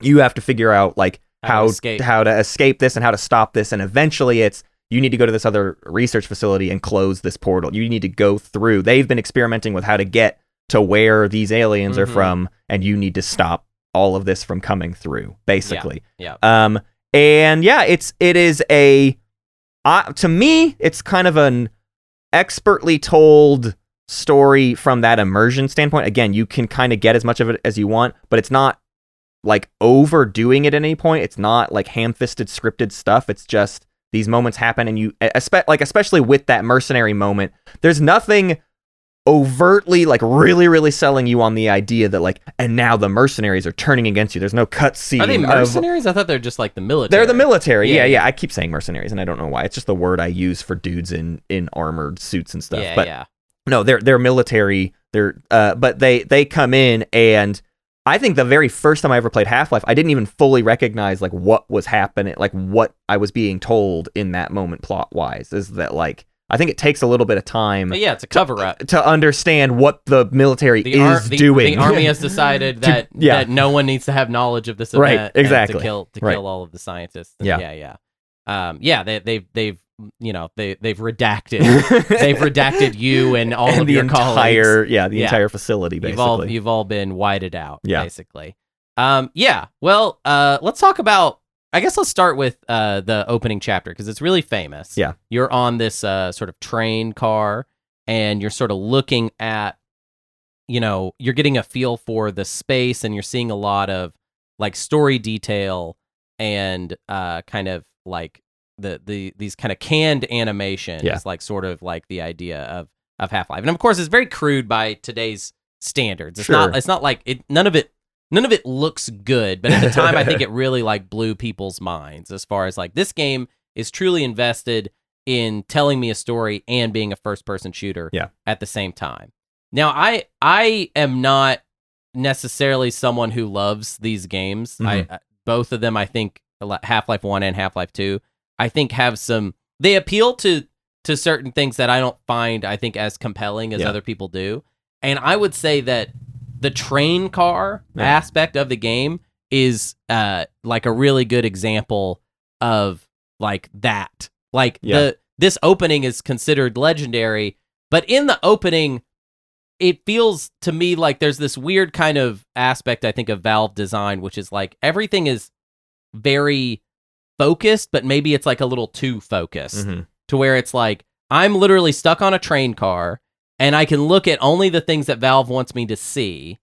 A: you have to figure out like
B: How to
A: how
B: escape.
A: how to escape this and how to stop this. And eventually it's you need to go to this other research facility and close this portal. You need to go through. They've been experimenting with how to get to where these aliens are
B: Mhm.
A: from, and you need to stop all of this from coming through, basically.
B: yeah.
A: Um, and yeah, it's it is a uh, to me, it's kind of an expertly told story from that immersion standpoint. Again, you can kind of get as much of it as you want, but it's not like overdoing it at any point. It's not like ham-fisted scripted stuff. It's just these moments happen, and you, like especially with that mercenary moment, there's nothing overtly like really really selling you on the idea that like and now the mercenaries are turning against you there's no cutscene
B: are they
A: of-
B: mercenaries i thought they're just like the military
A: they're the military.
B: Yeah,
A: Yeah, yeah. I keep saying mercenaries, and I don't know why. It's just the word I use for dudes in in armored suits and stuff.
B: yeah
A: but
B: yeah
A: no, they're they're military. They're uh, but they they come in, and I think the very first time I ever played Half Life, I didn't even fully recognize like what was happening, like what I was being told in that moment, plot wise. Is that like I think it takes a little bit of time
B: but yeah it's a cover up
A: to understand what the military
B: the,
A: is
B: the,
A: doing.
B: the army has decided
A: To-
B: that
A: yeah.
B: that no one needs to have knowledge of this event and
A: exactly.
B: to kill to
A: Right.
B: kill all of the scientists And
A: Yeah.
B: yeah yeah um yeah they they've they've you know they they've redacted they've redacted you and all
A: and
B: of
A: the
B: your
A: entire
B: colleagues
A: yeah the
B: Yeah.
A: entire facility basically.
B: you've all you've all been whited out
A: Yeah.
B: basically um yeah well uh let's talk about i guess let's start with uh the opening chapter because it's really famous
A: Yeah.
B: you're on this uh sort of train car and you're sort of looking at you know you're getting a feel for the space and you're seeing a lot of like story detail and uh kind of like the the these kind of canned animation
A: Yeah.
B: is like sort of like the idea of of Half-Life. And of course it's very crude by today's standards. It's not
A: Sure.
B: it's not like it none of it none of it looks good, but at the time I think it really like blew people's minds as far as like this game is truly invested in telling me a story and being a first person shooter
A: Yeah.
B: at the same time. Now I I am not necessarily someone who loves these games. I
A: Mhm.
B: I both of them I think Half Life One and Half Life Two I think have some they appeal to to certain things that I don't find I think as compelling as
A: Yeah.
B: other people do. And I would say that the train car
A: Yeah.
B: aspect of the game is uh like a really good example of like that. Like
A: Yeah.
B: the this opening is considered legendary, but in the opening it feels to me like there's this weird kind of aspect I think of Valve design which is like everything is very focused, but maybe it's like a little too focused
A: Mhm.
B: to where it's like I'm literally stuck on a train car and I can look at only the things that Valve wants me to see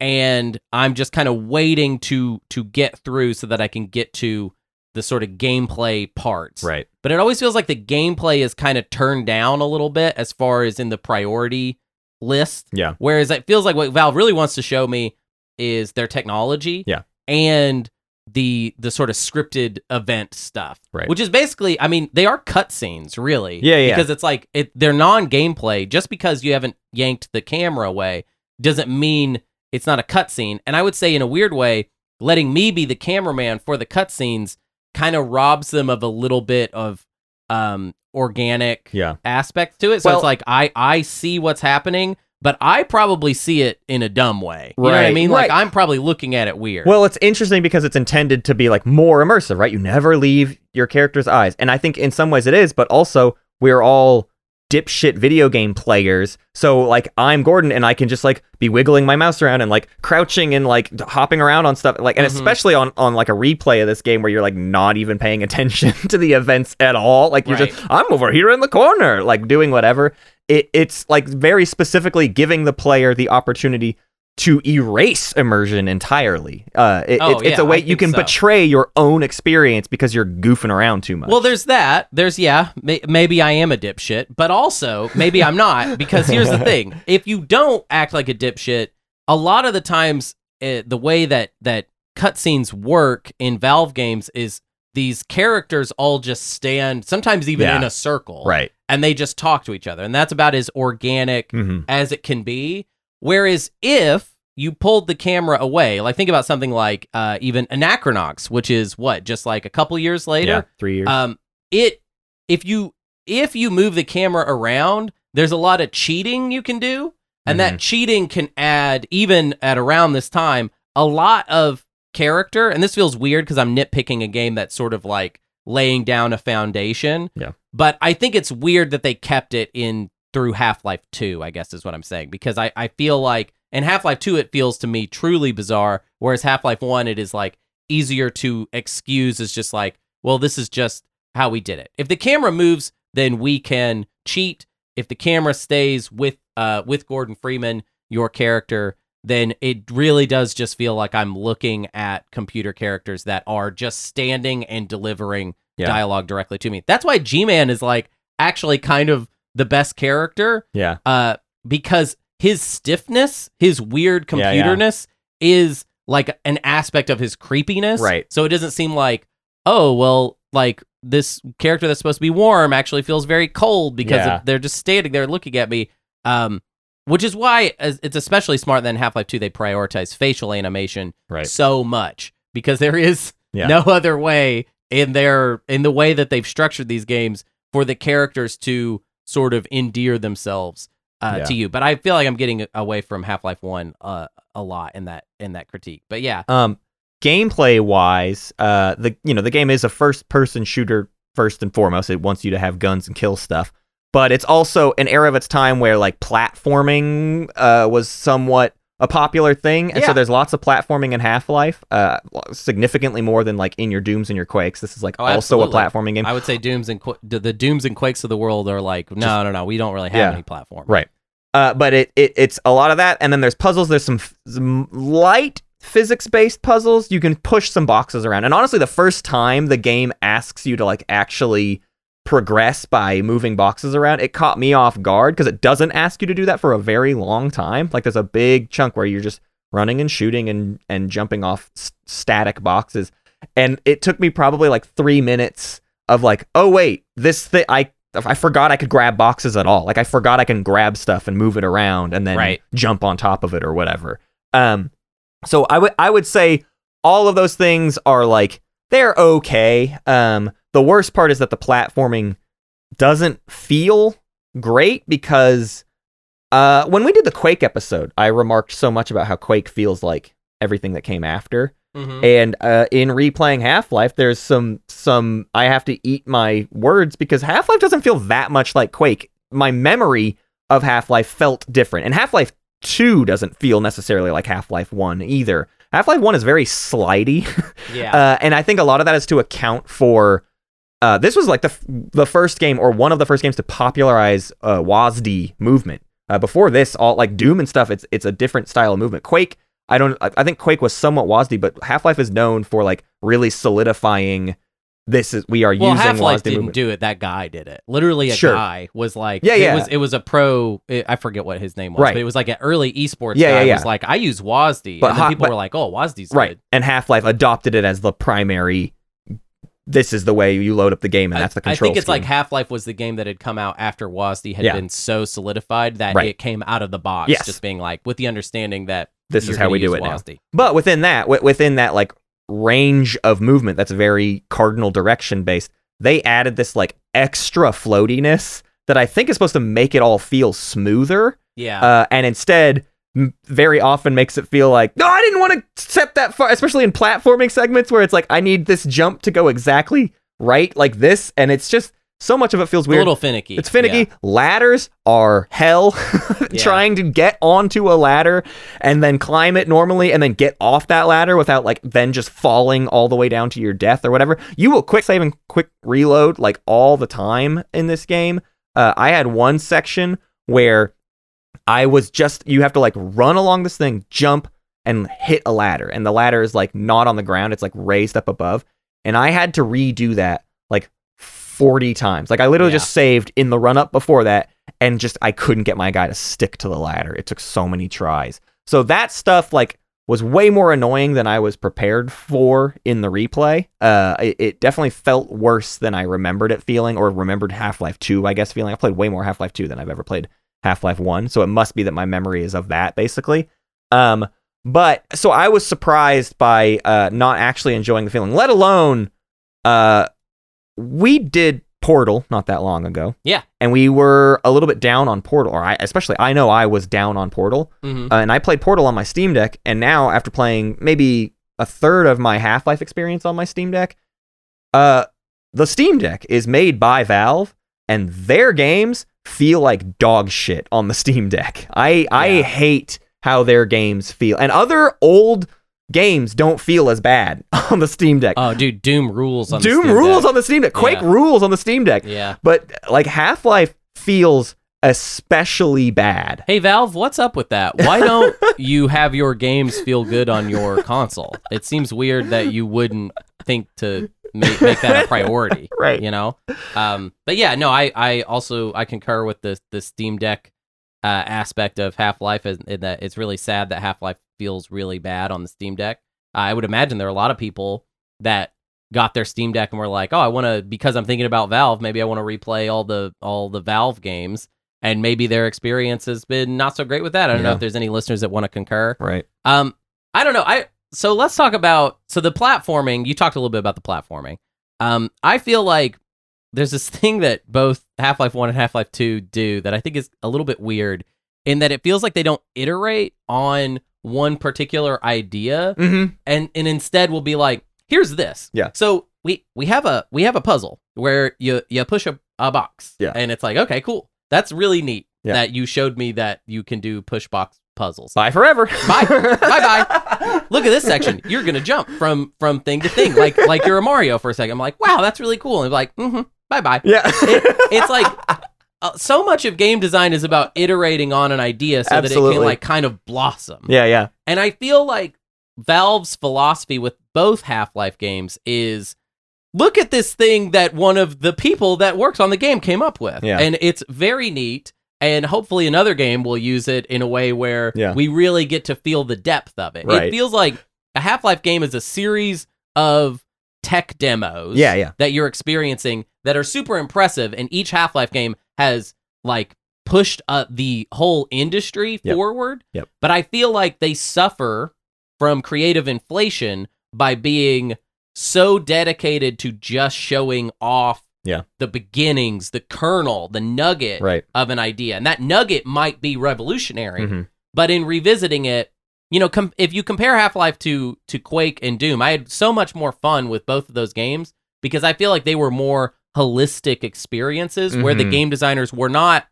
B: and I'm just kind of waiting to to get through so that I can get to the sort of gameplay parts.
A: Right.
B: But it always feels like the gameplay is kind of turned down a little bit as far as in the priority list.
A: Yeah.
B: Whereas it feels like what Valve really wants to show me is their technology.
A: Yeah.
B: And the the sort of scripted event stuff.
A: Right.
B: Which is basically I mean, they are cutscenes, really.
A: Yeah, yeah.
B: Because it's like it they're non gameplay. Just because you haven't yanked the camera away doesn't mean it's not a cutscene. And I would say in a weird way, letting me be the cameraman for the cutscenes kind of robs them of a little bit of um organic
A: Yeah.
B: aspect to it. So
A: Well-
B: it's like I I see what's happening, but I probably see it in a dumb way. You know what I mean? Like
A: right.
B: I'm probably looking at it weird.
A: Well, it's interesting because it's intended to be like more immersive, right? You never leave your character's eyes. And I think in some ways it is, but also we're all dipshit video game players. So like I'm Gordon and I can just like be wiggling my mouse around and like crouching and like hopping around on stuff like and
B: Mhm.
A: especially on on like a replay of this game where you're like not even paying attention to the events at all. Like you're just I'm over here in the corner like doing whatever. It it's like very specifically giving the player the opportunity to erase immersion entirely. Uh, it,
B: Oh,
A: it's, it's
B: yeah,
A: a way
B: I
A: you can
B: so.
A: betray your own experience because you're goofing around too much.
B: Well, there's that. There's yeah, may- maybe I am a dipshit, but also maybe I'm not because here's the thing: if you don't act like a dipshit, a lot of the times uh, the way that that cutscenes work in Valve games is these characters all just stand, sometimes even
A: Yeah.
B: in a circle,
A: right.
B: and they just talk to each other, and that's about as organic
A: hmm
B: as it can be. Whereas if you pulled the camera away, like think about something like uh, even Anachronox, which is what just like a couple years later,
A: Yeah. Three years.
B: um, it if you if you move the camera around, there's a lot of cheating you can do, and
A: Mm-hmm.
B: that cheating can add even at around this time a lot of character. And this feels weird because I'm nitpicking a game that's sort of like laying down a foundation.
A: Yeah.
B: But I think it's weird that they kept it in through Half Life Two. I guess is what I'm saying because I I feel like in Half Life Two it feels to me truly bizarre, whereas Half Life One it is like easier to excuse as just like well this is just how we did it. If the camera moves, then we can cheat. If the camera stays with uh with Gordon Freeman, your character, then it really does just feel like I'm looking at computer characters that are just standing and delivering
A: Yeah.
B: dialogue directly to me. That's why G-Man is like actually kind of the best character
A: yeah.
B: uh because his stiffness, his weird
A: Yeah, yeah.
B: computerness is like an aspect of his creepiness.
A: Right.
B: So it doesn't seem like, oh, well, like this character that's supposed to be warm actually feels very cold because
A: Yeah.
B: of, they're just standing there looking at me. Um, which is why it's especially smart that in Half Life 2 they prioritize facial animation
A: Right.
B: so much because there is
A: Yeah.
B: no other way in their in the way that they've structured these games for the characters to sort of endear themselves uh,
A: Yeah.
B: to you. But I feel like I'm getting away from Half Life One uh, a lot in that in that critique. But yeah,
A: Um, gameplay wise, uh, the you know the game is a first person shooter first and foremost. It wants you to have guns and kill stuff, but it's also an era of its time where like platforming uh, was somewhat a popular thing, and
B: Yeah.
A: so there's lots of platforming in Half Life, uh, significantly more than like in your Dooms and your Quakes. This is like
B: Oh,
A: also a platforming game.
B: I would say Dooms and Qu- the, Dooms and Quakes of the world are like no, no, no. We don't really have
A: Yeah.
B: any platform.
A: Right. Uh, but it, it it's a lot of that, and then there's puzzles. There's some, f- some light physics based puzzles. You can push some boxes around, and honestly, the first time the game asks you to like actually progress by moving boxes around, it caught me off guard because it doesn't ask you to do that for a very long time. Like there's a big chunk where you're just running and shooting and and jumping off s- static boxes, and it took me probably like three minutes of like, oh wait, this thing I I forgot I could grab boxes at all. Like I forgot I can grab stuff and move it around and then
B: Right.
A: jump on top of it or whatever. Um, so I would I would say all of those things are like they're okay. Um, the worst part is that the platforming doesn't feel great because uh, when we did the Quake episode, I remarked so much about how Quake feels like everything that came after.
B: Mhm.
A: And uh, in replaying Half Life, there's some some I have to eat my words because Half Life doesn't feel that much like Quake. My memory of Half Life felt different, and Half Life Two doesn't feel necessarily like Half Life One either. Half Life One is very slidey,
B: Yeah.
A: uh, and I think a lot of that is to account for. Uh, this was like the f- the first game or one of the first games to popularize uh, WASD movement. Uh, before this, all like Doom and stuff, it's it's a different style of movement. Quake, I don't, I I think Quake was somewhat WASD, but Half Life is known for like really solidifying. This is we are
B: well,
A: using
B: Half Life didn't
A: movement.
B: do it. That guy did it. Literally, a
A: Sure.
B: guy was like,
A: Yeah, yeah.
B: It was it was a pro. I forget what his name was,
A: Right.
B: but it was like an early esports
A: Yeah,
B: guy.
A: yeah,
B: Was like, I use WASD,
A: But
B: and
A: Ha-
B: people
A: but-
B: were like, Oh, WASD's
A: right,
B: good.
A: and Half Life adopted it as the primary. This is the way you load up the game, and that's the
B: I, I think it's like. Half Life was the game that had come out after WASD had
A: Yeah.
B: been so solidified that
A: Right.
B: it came out of the box,
A: Yes.
B: just being like with the understanding that
A: this is how we do it now. But within that, wi- within that like range of movement that's very cardinal direction based, they added this like extra floatiness that I think is supposed to make it all feel smoother.
B: Yeah,
A: Uh, and instead, very often makes it feel like, no, I didn't want to step that far, especially in platforming segments where it's like, I need this jump to go exactly right, like this. And it's just so much of it feels weird.
B: a little finicky.
A: It's finicky.
B: Yeah.
A: Ladders are hell.
B: Yeah.
A: Trying to get onto a ladder and then climb it normally and then get off that ladder without like then just falling all the way down to your death or whatever. You will quick save and quick reload like all the time in this game. Uh, I had one section where I was just you have to like run along this thing, jump and hit a ladder, and the ladder is like not on the ground; it's like raised up above. And I had to redo that like forty times. Like I literally
B: Yeah.
A: just saved in the run up before that, and just I couldn't get my guy to stick to the ladder. It took so many tries. So that stuff like was way more annoying than I was prepared for in the replay. Uh, it, it definitely felt worse than I remembered it feeling, or remembered Half Life Two. I guess feeling. I played way more Half Life Two than I've ever played Half Life One, so it must be that my memory is of that basically. Um, but so I was surprised by uh not actually enjoying the feeling, let alone uh we did Portal not that long ago.
B: Yeah.
A: And we were a little bit down on Portal, or I especially I know I was down on Portal.
B: Mhm.
A: Uh, and I played Portal on my Steam Deck, and now after playing maybe a third of my Half Life experience on my Steam Deck, uh, the Steam Deck is made by Valve, and their games feel like dog shit on the Steam Deck. I I hate how their games feel, and other old games don't feel as bad on the Steam Deck.
B: Oh, dude, Doom rules on the
A: Doom
B: Steam
A: rules
B: Deck.
A: on the Steam Deck. Quake
B: Yeah.
A: rules on the Steam Deck.
B: Yeah.
A: But like Half Life feels especially bad.
B: Hey Valve, what's up with that? Why don't you have your games feel good on your console? It seems weird that you wouldn't think to make, make that a priority,
A: Right.
B: You know. Um, but yeah, no, I I also I concur with the the Steam Deck uh, aspect of Half Life, in in that it's really sad that Half Life feels really bad on the Steam Deck. I would imagine there are a lot of people that got their Steam Deck and were like, "Oh, I want to because I'm thinking about Valve, maybe I want to replay all the all the Valve games." And maybe their experience has been not so great with that. I don't know if there's any listeners that want to concur.
A: Right.
B: Um, I don't know. I so let's talk about so the platforming. You talked a little bit about the platforming. Um, I feel like there's this thing that both Half Life One and Half Life Two do that I think is a little bit weird in that it feels like they don't iterate on one particular idea
A: Mm-hmm.
B: and and instead will be like, here's this.
A: Yeah.
B: So we we have a we have a puzzle where you you push a, a box.
A: Yeah.
B: And it's like, okay, cool. That's really neat
A: Yeah.
B: that you showed me that you can do push box puzzles.
A: Bye forever.
B: Bye. Bye bye. Look at this section. You're gonna jump from from thing to thing, like like you're a Mario for a second. I'm like, wow, that's really cool. And like, mm-hmm, bye bye.
A: Yeah.
B: It's like uh, so much of game design is about iterating on an idea so that it can like kind of blossom.
A: yeah, yeah.
B: And I feel like Valve's philosophy with both Half Life games is look at this thing that one of the people that works on the game came up with.
A: Yeah.
B: And it's very neat. And hopefully another game will use it in a way where
A: Yeah.
B: we really get to feel the depth of it. It feels like a Half Life game is a series of tech demos
A: Yeah, yeah.
B: that you're experiencing that are super impressive. And each Half Life game has like pushed uh, the whole industry
A: Yep.
B: forward.
A: Yep.
B: But I feel like they suffer from creative inflation by being so dedicated to just showing off
A: Yeah.
B: the beginnings, the kernel, the nugget
A: Right.
B: of an idea. And that nugget might be revolutionary,
A: Mhm.
B: but in revisiting it, you know, com- if you compare Half-Life to to Quake and Doom, I had so much more fun with both of those games because I feel like they were more holistic experiences where the
A: Mhm.
B: game designers were not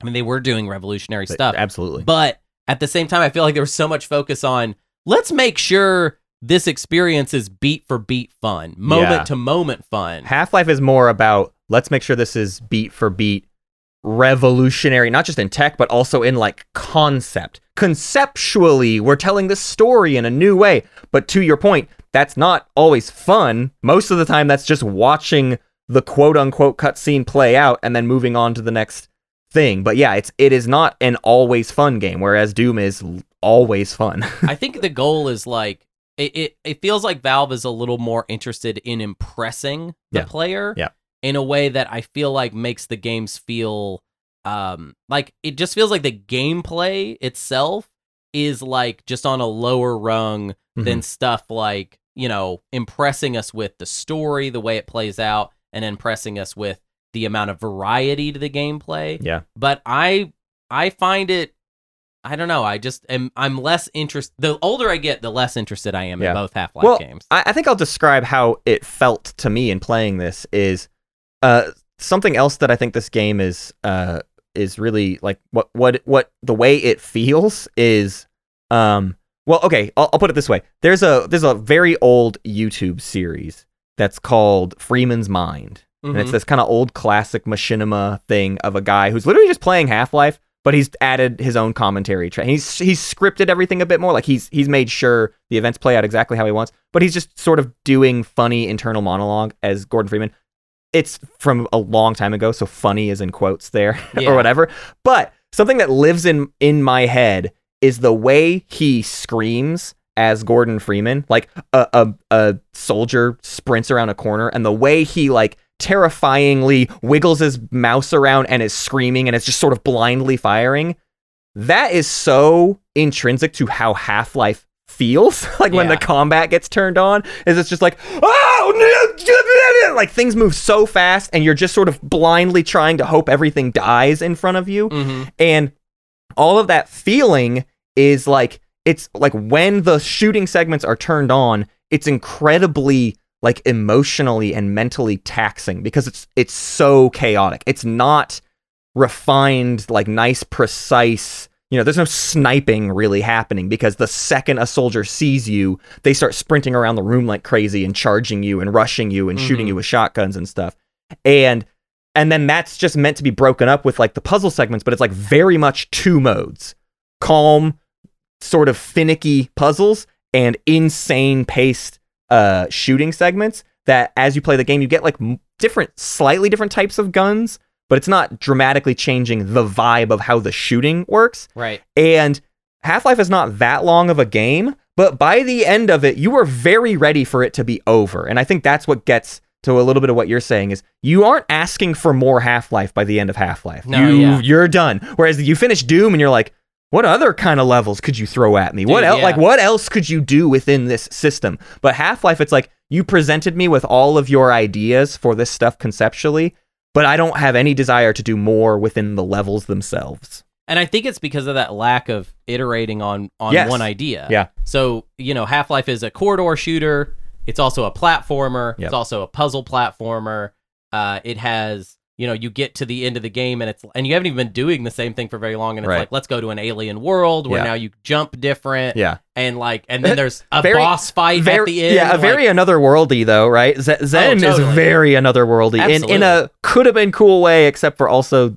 B: I mean they were doing revolutionary
A: But-
B: stuff,
A: Absolutely.
B: but at the same time I feel like there was so much focus on let's make sure this experience is beat for beat fun, moment
A: Yeah.
B: to moment fun.
A: Half Life is more about let's make sure this is beat for beat revolutionary, not just in tech, but also in like concept. Conceptually, we're telling this story in a new way. But to your point, that's not always fun. Most of the time, that's just watching the quote unquote cutscene play out and then moving on to the next thing. But yeah, it's it is not an always fun game, whereas Doom is always fun.
B: I think the goal is like it, it, it feels like Valve is a little more interested in impressing the
A: Yeah.
B: player
A: Yeah.
B: in a way that I feel like makes the games feel um like it just feels like the gameplay itself is like just on a lower rung
A: Mm-hmm.
B: than stuff like, you know, impressing us with the story, the way it plays out, and impressing us with the amount of variety to the gameplay
A: yeah.
B: but I I find it I don't know. I just am I'm less interested. The older I get, the less interested I am
A: Yeah.
B: in both Half Life
A: Well,
B: games.
A: I, I think I'll describe how it felt to me in playing this is uh something else that I think this game is uh is really like what what what the way it feels is um well okay I'll, I'll put it this way there's a there's a very old YouTube series that's called Freeman's Mind and it's
B: Mhm.
A: this kind of old classic machinima thing of a guy who's literally just playing Half Life, but he's added his own commentary. He's he's scripted everything a bit more. Like he's he's made sure the events play out exactly how he wants, but he's just sort of doing funny internal monologue as Gordon Freeman. It's from a long time ago, so funny is in quotes there
B: Yeah.
A: or whatever. But something that lives in in my head is the way he screams as Gordon Freeman, like a, a a soldier sprints around a corner, and the way he like terrifyingly wiggles his mouse around and is screaming and it's just sort of blindly firing. That is so intrinsic to how Half Life feels. like when the combat gets turned on, is it's just like oh, like things move so fast, and you're just sort of blindly trying to hope everything dies in front of you.
B: Mhm.
A: And all of that feeling is like it's like when the shooting segments are turned on, it's incredibly like emotionally and mentally taxing because it's it's so chaotic. It's not refined like nice precise you know, there's no sniping really happening because the second a soldier sees you, they start sprinting around the room like crazy and charging you and rushing you and shooting
B: Mhm.
A: you with shotguns and stuff. And and then that's just meant to be broken up with like the puzzle segments, but it's like very much two modes. Calm, sort of finicky puzzles and insane paced uh shooting segments that as you play the game you get like different slightly different types of guns, but it's not dramatically changing the vibe of how the shooting works.
B: Right.
A: And Half Life is not that long of a game, but by the end of it, you are very ready for it to be over. And I think that's what gets to a little bit of what you're saying is you aren't asking for more Half Life by the end of Half Life.
B: No,
A: you,
B: yeah.
A: You're done. Whereas you finish Doom and you're like, what other kind of levels could you throw at me? what else?
B: yeah.
A: Like, what else could you do within this system? But Half Life, it's like you presented me with all of your ideas for this stuff conceptually, but I don't have any desire to do more within the levels themselves.
B: And I think it's because of that lack of iterating on on
A: Yes.
B: one idea.
A: Yeah.
B: So, you know, Half-Life is a corridor shooter. It's also a platformer.
A: Yep.
B: It's also a puzzle platformer. Uh, it has, you know, you get to the end of the game and it's and you haven't even been doing the same thing for very long and it's
A: Right.
B: like let's go to an alien world where
A: Yeah.
B: now you jump different
A: Yeah.
B: and like and then there's a
A: Very-
B: boss fight
A: very,
B: at the end.
A: Yeah, a
B: like-
A: very another worldy though, right? Z- oh, Xen
B: Oh,
A: is very another worldy in in a could have been cool way, except for also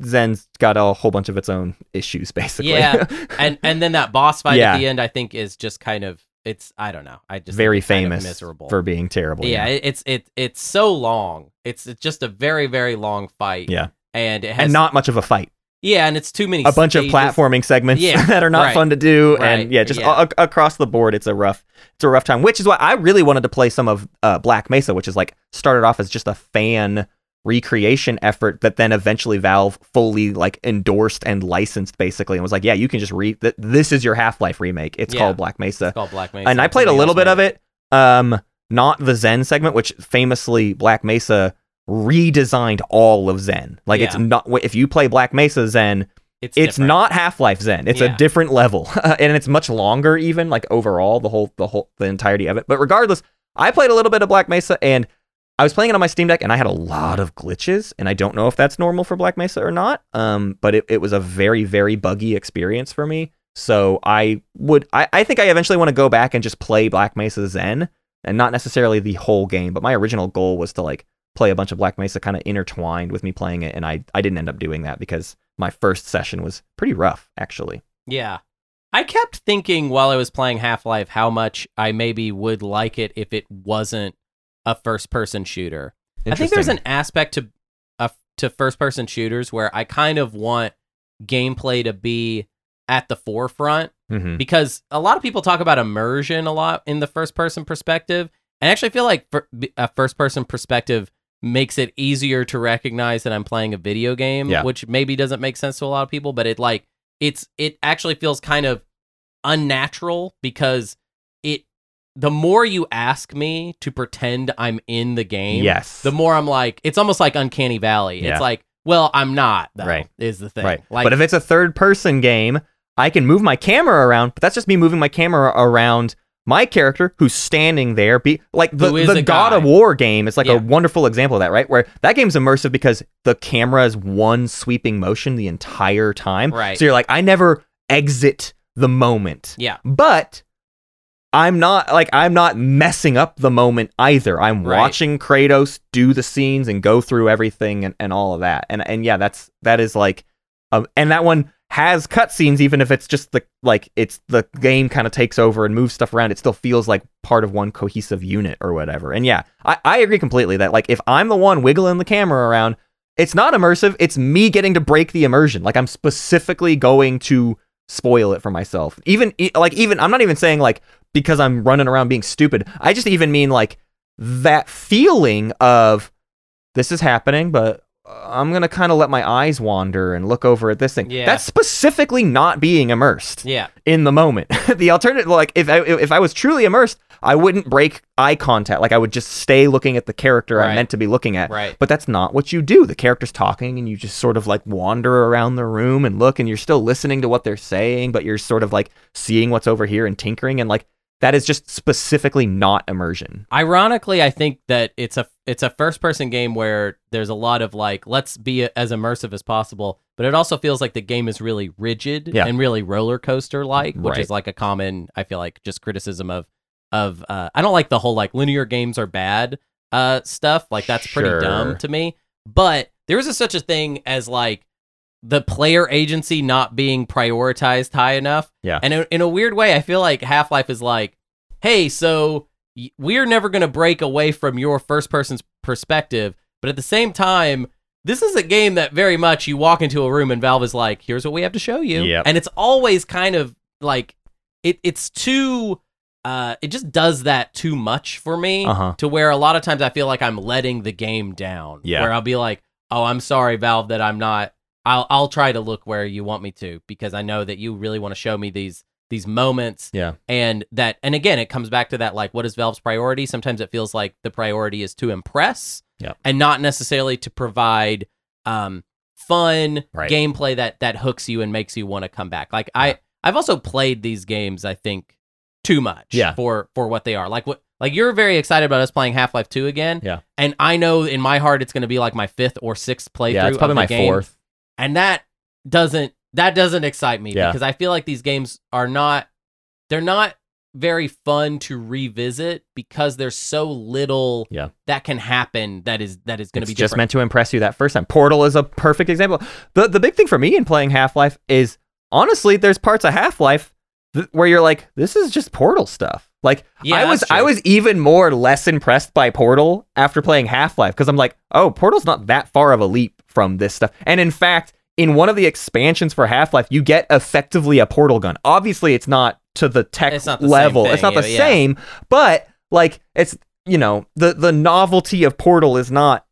A: Xen's got a whole bunch of its own issues, basically.
B: Yeah. and and then that boss fight
A: Yeah.
B: at the end I think is just kind of it's I don't know. I just
A: very
B: it's kind of
A: famous
B: miserable.
A: for being terrible.
B: yeah, it, it's it it's so long. It's it's just a very very long fight.
A: Yeah.
B: and it has
A: and not much of a fight.
B: yeah, and it's too many.
A: A bunch of platforming segments
B: Yeah,
A: that are not
B: right,
A: fun to do,
B: right,
A: and yeah, just
B: yeah.
A: a- across the board, it's a rough, it's a rough time. Which is why I really wanted to play some of uh, Black Mesa, which is like started off as just a fan recreation effort that then eventually Valve fully like endorsed and licensed basically and was like, yeah, you can just re th- this is your Half-Life remake. It's
B: Yeah.
A: called Black Mesa.
B: It's called Black Mesa.
A: and I played a little bit of it. Um, not the Xen segment, which famously Black Mesa redesigned all of Xen. Like it's not if you play Black Mesa Xen,
B: It's,
A: it's
B: different.
A: not Half-Life Xen. It's
B: Yeah.
A: a different level, and it's much longer even like overall the whole the whole the entirety of it. But regardless, I played a little bit of Black Mesa and I was playing it on my Steam Deck and I had a lot of glitches and I don't know if that's normal for Black Mesa or not. Um, but it, it was a very very buggy experience for me. So I would I, I think I eventually want to go back and just play Black Mesa Xen and not necessarily the whole game, but my original goal was to like play a bunch of Black Mesa kind of intertwined with me playing it and I I didn't end up doing that because my first session was pretty rough actually.
B: Yeah. I kept thinking while I was playing Half Life how much I maybe would like it if it wasn't a first person shooter. I think there's an aspect to uh, to first person shooters where I kind of want gameplay to be at the forefront
A: Mhm.
B: because a lot of people talk about immersion a lot in the first person perspective. And I actually feel like a first person perspective makes it easier to recognize that I'm playing a video game,
A: Yeah.
B: which maybe doesn't make sense to a lot of people, but it like it's it actually feels kind of unnatural because it the more you ask me to pretend I'm in the game,
A: Yes.
B: the more I'm like it's almost like uncanny valley.
A: Yeah.
B: It's like, well, I'm not though,
A: Right.
B: is the thing.
A: Right.
B: Like
A: but if it's a third person game, I can move my camera around, but that's just me moving my camera around my character who's standing there. Be like the, the God
B: guy.
A: of War game is like
B: Yeah.
A: a wonderful example of that, right? Where that game's immersive because the camera is one sweeping motion the entire time.
B: Right.
A: So you're like, I never exit the moment.
B: yeah.
A: But I'm not like I'm not messing up the moment either. I'm
B: Right.
A: watching Kratos do the scenes and go through everything and, and all of that. And and yeah, that's that is like um, and that one has cutscenes even if it's just the like it's the game kind of takes over and moves stuff around it still feels like part of one cohesive unit or whatever and yeah I, I agree completely that like if i'm the one wiggling the camera around it's not immersive it's me getting to break the immersion like i'm specifically going to spoil it for myself even like even i'm not even saying like because i'm running around being stupid i just even mean like that feeling of this is happening but uh, i'm gonna kind of let my eyes wander and look over at this thing
B: Yeah.
A: that's specifically not being immersed
B: Yeah.
A: in the moment the alternative like if I, if I was truly immersed i wouldn't break eye contact like i would just stay looking at the character
B: Right.
A: i'm meant to be looking at
B: Right.
A: but that's not what you do. The character's talking and you just sort of like wander around the room and look and you're still listening to what they're saying, but you're sort of like seeing what's over here and tinkering and like that is just specifically not immersion.
B: Ironically, I think that it's a it's a first person game where there's a lot of like let's be as immersive as possible, but it also feels like the game is really rigid
A: Yeah.
B: and really roller coaster like, which
A: Right.
B: is like a common I feel like just criticism of of uh I don't like the whole like linear games are bad uh stuff. Like that's pretty dumb to me. But there is a, such a thing as like the player agency not being prioritized high enough.
A: Yeah.
B: And in, in a weird way, I feel like Half Life is like, hey, so we're never going to break away from your first person's perspective. But at the same time, this is a game that very much you walk into a room and Valve is like, here's what we have to show you.
A: Yep.
B: And it's always kind of like, it, it's too. Uh, it just does that too much for me
A: Uh-huh.
B: to where a lot of times I feel like I'm letting the game down.
A: Yeah.
B: Where I'll be like, "Oh, I'm sorry, Valve, that I'm not. I'll I'll try to look where you want me to because I know that you really want to show me these these moments
A: Yeah.
B: and that and again it comes back to that like what is Valve's priority? Sometimes it feels like the priority is to impress
A: Yep.
B: and not necessarily to provide um fun
A: Right.
B: gameplay that that hooks you and makes you want to come back. Like I I've also played these games I think too much
A: Yeah.
B: for for what they are. Like what like you're very excited about us playing Half-Life 2 again.
A: Yeah.
B: And I know in my heart it's going to be like my fifth or sixth playthrough
A: Yeah, it's probably my
B: game.
A: fourth.
B: And that doesn't that doesn't excite me
A: Yeah.
B: because I feel like these games are not they're not very fun to revisit because there's so little
A: Yeah.
B: that can happen that is that is going to be
A: just
B: different.
A: meant to impress you that first time. Portal is a perfect example. The the big thing for me in playing Half-Life is honestly there's parts of Half-Life th- where you're like this is just Portal stuff. Like
B: Yeah,
A: I was I was even more less impressed by Portal after playing Half-Life because I'm like, "Oh, Portal's not that far of a leap from this stuff." And in fact, in one of the expansions for Half-Life, you get effectively a portal gun. Obviously, it's not to the tech
B: It's the
A: level.
B: thing,
A: it's not the
B: yeah.
A: same, but like it's you know, the the novelty of Portal is not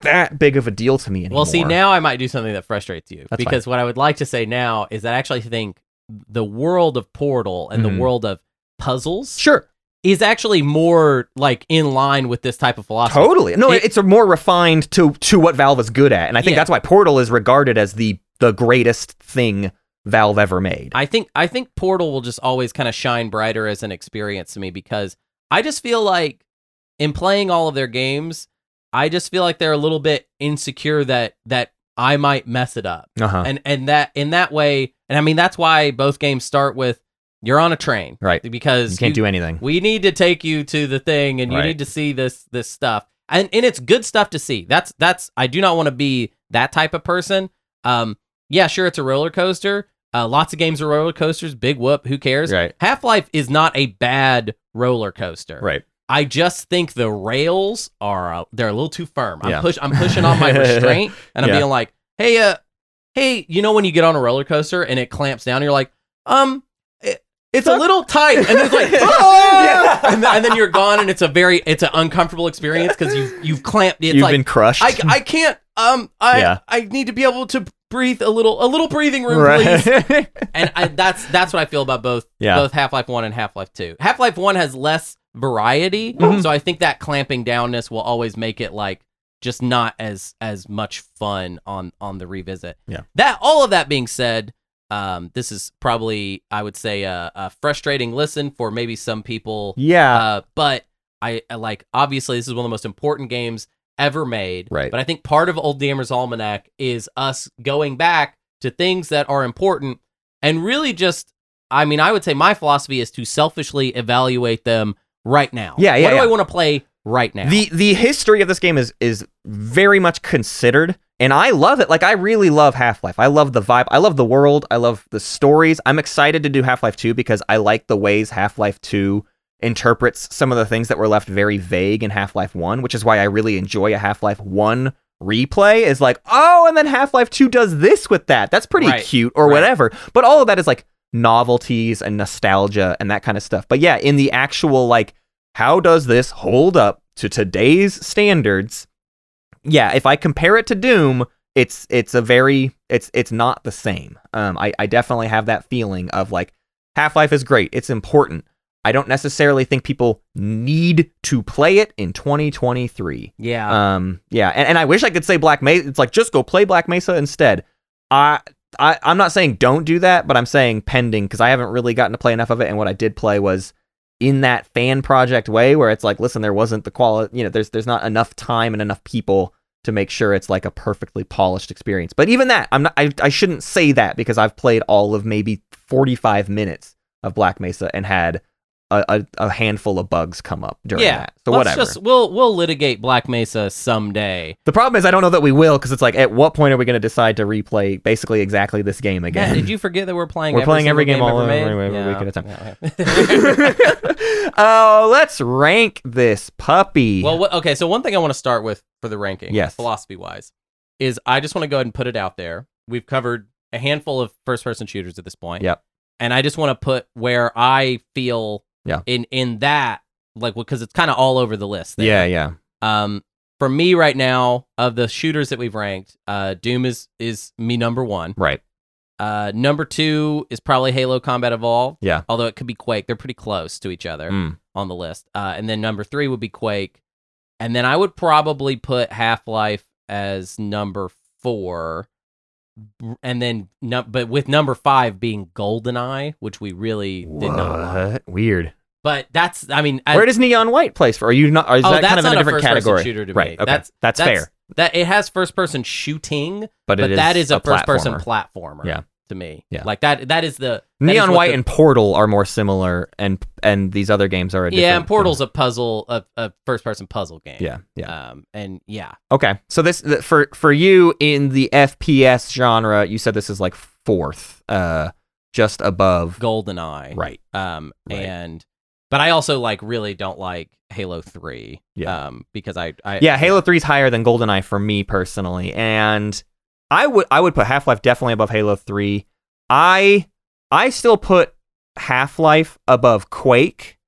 A: that big of a deal to me anymore.
B: Well, see, now I might do something that frustrates you
A: That's
B: because what I would like to say now is that I actually think the world of Portal and
A: Mhm.
B: the world of puzzles
A: sure,
B: is actually more like in line with this type of philosophy.
A: totally. No,
B: It-
A: it's a more refined to to what Valve is good at, and I think
B: Yeah.
A: that's why Portal is regarded as the the greatest thing Valve ever made.
B: I think I think Portal will just always kind of shine brighter as an experience to me because I just feel like in playing all of their games, I just feel like they're a little bit insecure that that I might mess it up.
A: Uh-huh.
B: And and that in that way, and I mean that's why both games start with you're on a train.
A: Right.
B: Because
A: You can't
B: you-
A: do anything.
B: we need to take you to the thing and you
A: Right.
B: need to see this this stuff and and it's good stuff to see that's that's i do not want to be that type of person um yeah sure it's a roller coaster uh, lots of games are roller coasters big whoop who cares
A: Right.
B: half-life is not a bad roller coaster
A: Right.
B: i just think the rails are uh, they're a little too firm i'm
A: Yeah.
B: push i'm pushing on my restraint and i'm
A: Yeah.
B: being like hey uh hey you know when you get on a roller coaster and it clamps down you're like um it's a little tight and it's like
A: Yeah.
B: and, then, and then you're gone and it's a very it's an uncomfortable experience because you've you've clamped it's
A: You've
B: like
A: been crushed.
B: I, I can't um I
A: Yeah.
B: I need to be able to breathe a little a little breathing room please and I, that's that's what I feel about both
A: Yeah.
B: both Half Life One and Half Life Two. Half Life One has less variety,
A: Mhm.
B: so I think that clamping downness will always make it like just not as as much fun on on the revisit.
A: Yeah.
B: That all of that being said, um, this is probably I would say a, a frustrating listen for maybe some people.
A: yeah.
B: Uh, but I, I like obviously this is one of the most important games ever made.
A: Right.
B: But I think part of Old Gamer's Almanac is us going back to things that are important and really just I mean, I would say my philosophy is to selfishly evaluate them right now.
A: Yeah, yeah,
B: What do
A: yeah.
B: I want to play right now?
A: The the history of this game is is very much considered, and I love it. Like I really love Half Life. I love the vibe. I love the world. I love the stories. I'm excited to do Half Life Two because I like the ways Half Life Two interprets some of the things that were left very vague in Half Life One, which is why I really enjoy a Half Life One replay. Is like, oh, and then Half Life Two does this with that. That's pretty
B: Right.
A: cute, or
B: Right.
A: whatever. But all of that is like novelties and nostalgia and that kind of stuff. But yeah, in the actual like how does this hold up to today's standards? Yeah, if I compare it to Doom, it's it's a very it's it's not the same. Um, I I definitely have that feeling of like Half Life is great, it's important. I don't necessarily think people need to play it in 2023.
B: yeah.
A: Um, yeah, and, and I wish I could say Black Mesa. It's like just go play Black Mesa instead. I, I I'm not saying don't do that, but I'm saying pending because I haven't really gotten to play enough of it. And what I did play was in that fan project way, where it's like, listen, there wasn't the quality. You know, there's there's not enough time and enough people to make sure it's like a perfectly polished experience. But even that, I'm not. I I shouldn't say that because I've played all of maybe 45 minutes of Black Mesa and had. A, a, a handful of bugs come up during
B: yeah.
A: that. So whatever.
B: just we'll we'll litigate Black Mesa someday.
A: The problem is I don't know that we will because it's like at what point are we going to decide to replay basically exactly this game again?
B: Matt, did you forget that we're playing?
A: We're
B: every
A: playing every
B: single
A: game all
B: made?
A: every- every
B: Yeah.
A: week at a time.
B: Yeah.
A: oh, let's rank this puppy.
B: Well, what, okay. So one thing I want to start with for the ranking,
A: Yes.
B: philosophy wise, is I just want to go ahead and put it out there. We've covered a handful of first person shooters at this point.
A: Yep.
B: And I just want to put where I feel
A: Yeah.
B: in in that like because it's kind of all over the list. there.
A: yeah, yeah,
B: Um, for me right now, of the shooters that we've ranked, uh, Doom is is me number one.
A: right.
B: Uh, number two is probably Halo Combat Evolved.
A: Yeah.
B: Although it could be Quake, they're pretty close to each other
A: Mm.
B: on the list. Uh, and then number three would be Quake, and then I would probably put Half Life as number four, and then no, but with number five being GoldenEye, which we really did not. like.
A: What? Weird.
B: But that's, I mean,
A: Where does Neon White place for? Are you not? Or is
B: oh,
A: that
B: that's
A: kind of a different category?
B: shooter to me.
A: right. Okay.
B: That's
A: That's, fair.
B: That it has first person shooting,
A: But,
B: but
A: it is
B: that is a, first
A: platformer.
B: person platformer.
A: Yeah.
B: To me,
A: Yeah.
B: like that. That is the that is
A: Neon
B: what
A: White
B: the-
A: and Portal are more similar, and and these other games are a
B: yeah, and Portal's a puzzle, a, a first person puzzle game.
A: Yeah, yeah.
B: Um, and yeah,
A: Okay, so this th- for for you in the FPS genre, you said this is like fourth, uh, just above.
B: GoldenEye.
A: Right.
B: Um,
A: Right.
B: and but I also like really don't like Halo Three.
A: Yeah.
B: Um, because I, I
A: Yeah, Halo 3 is higher than GoldenEye for me personally, and I would I would put Half Life definitely above Halo 3. I I still put Half Life above Quake.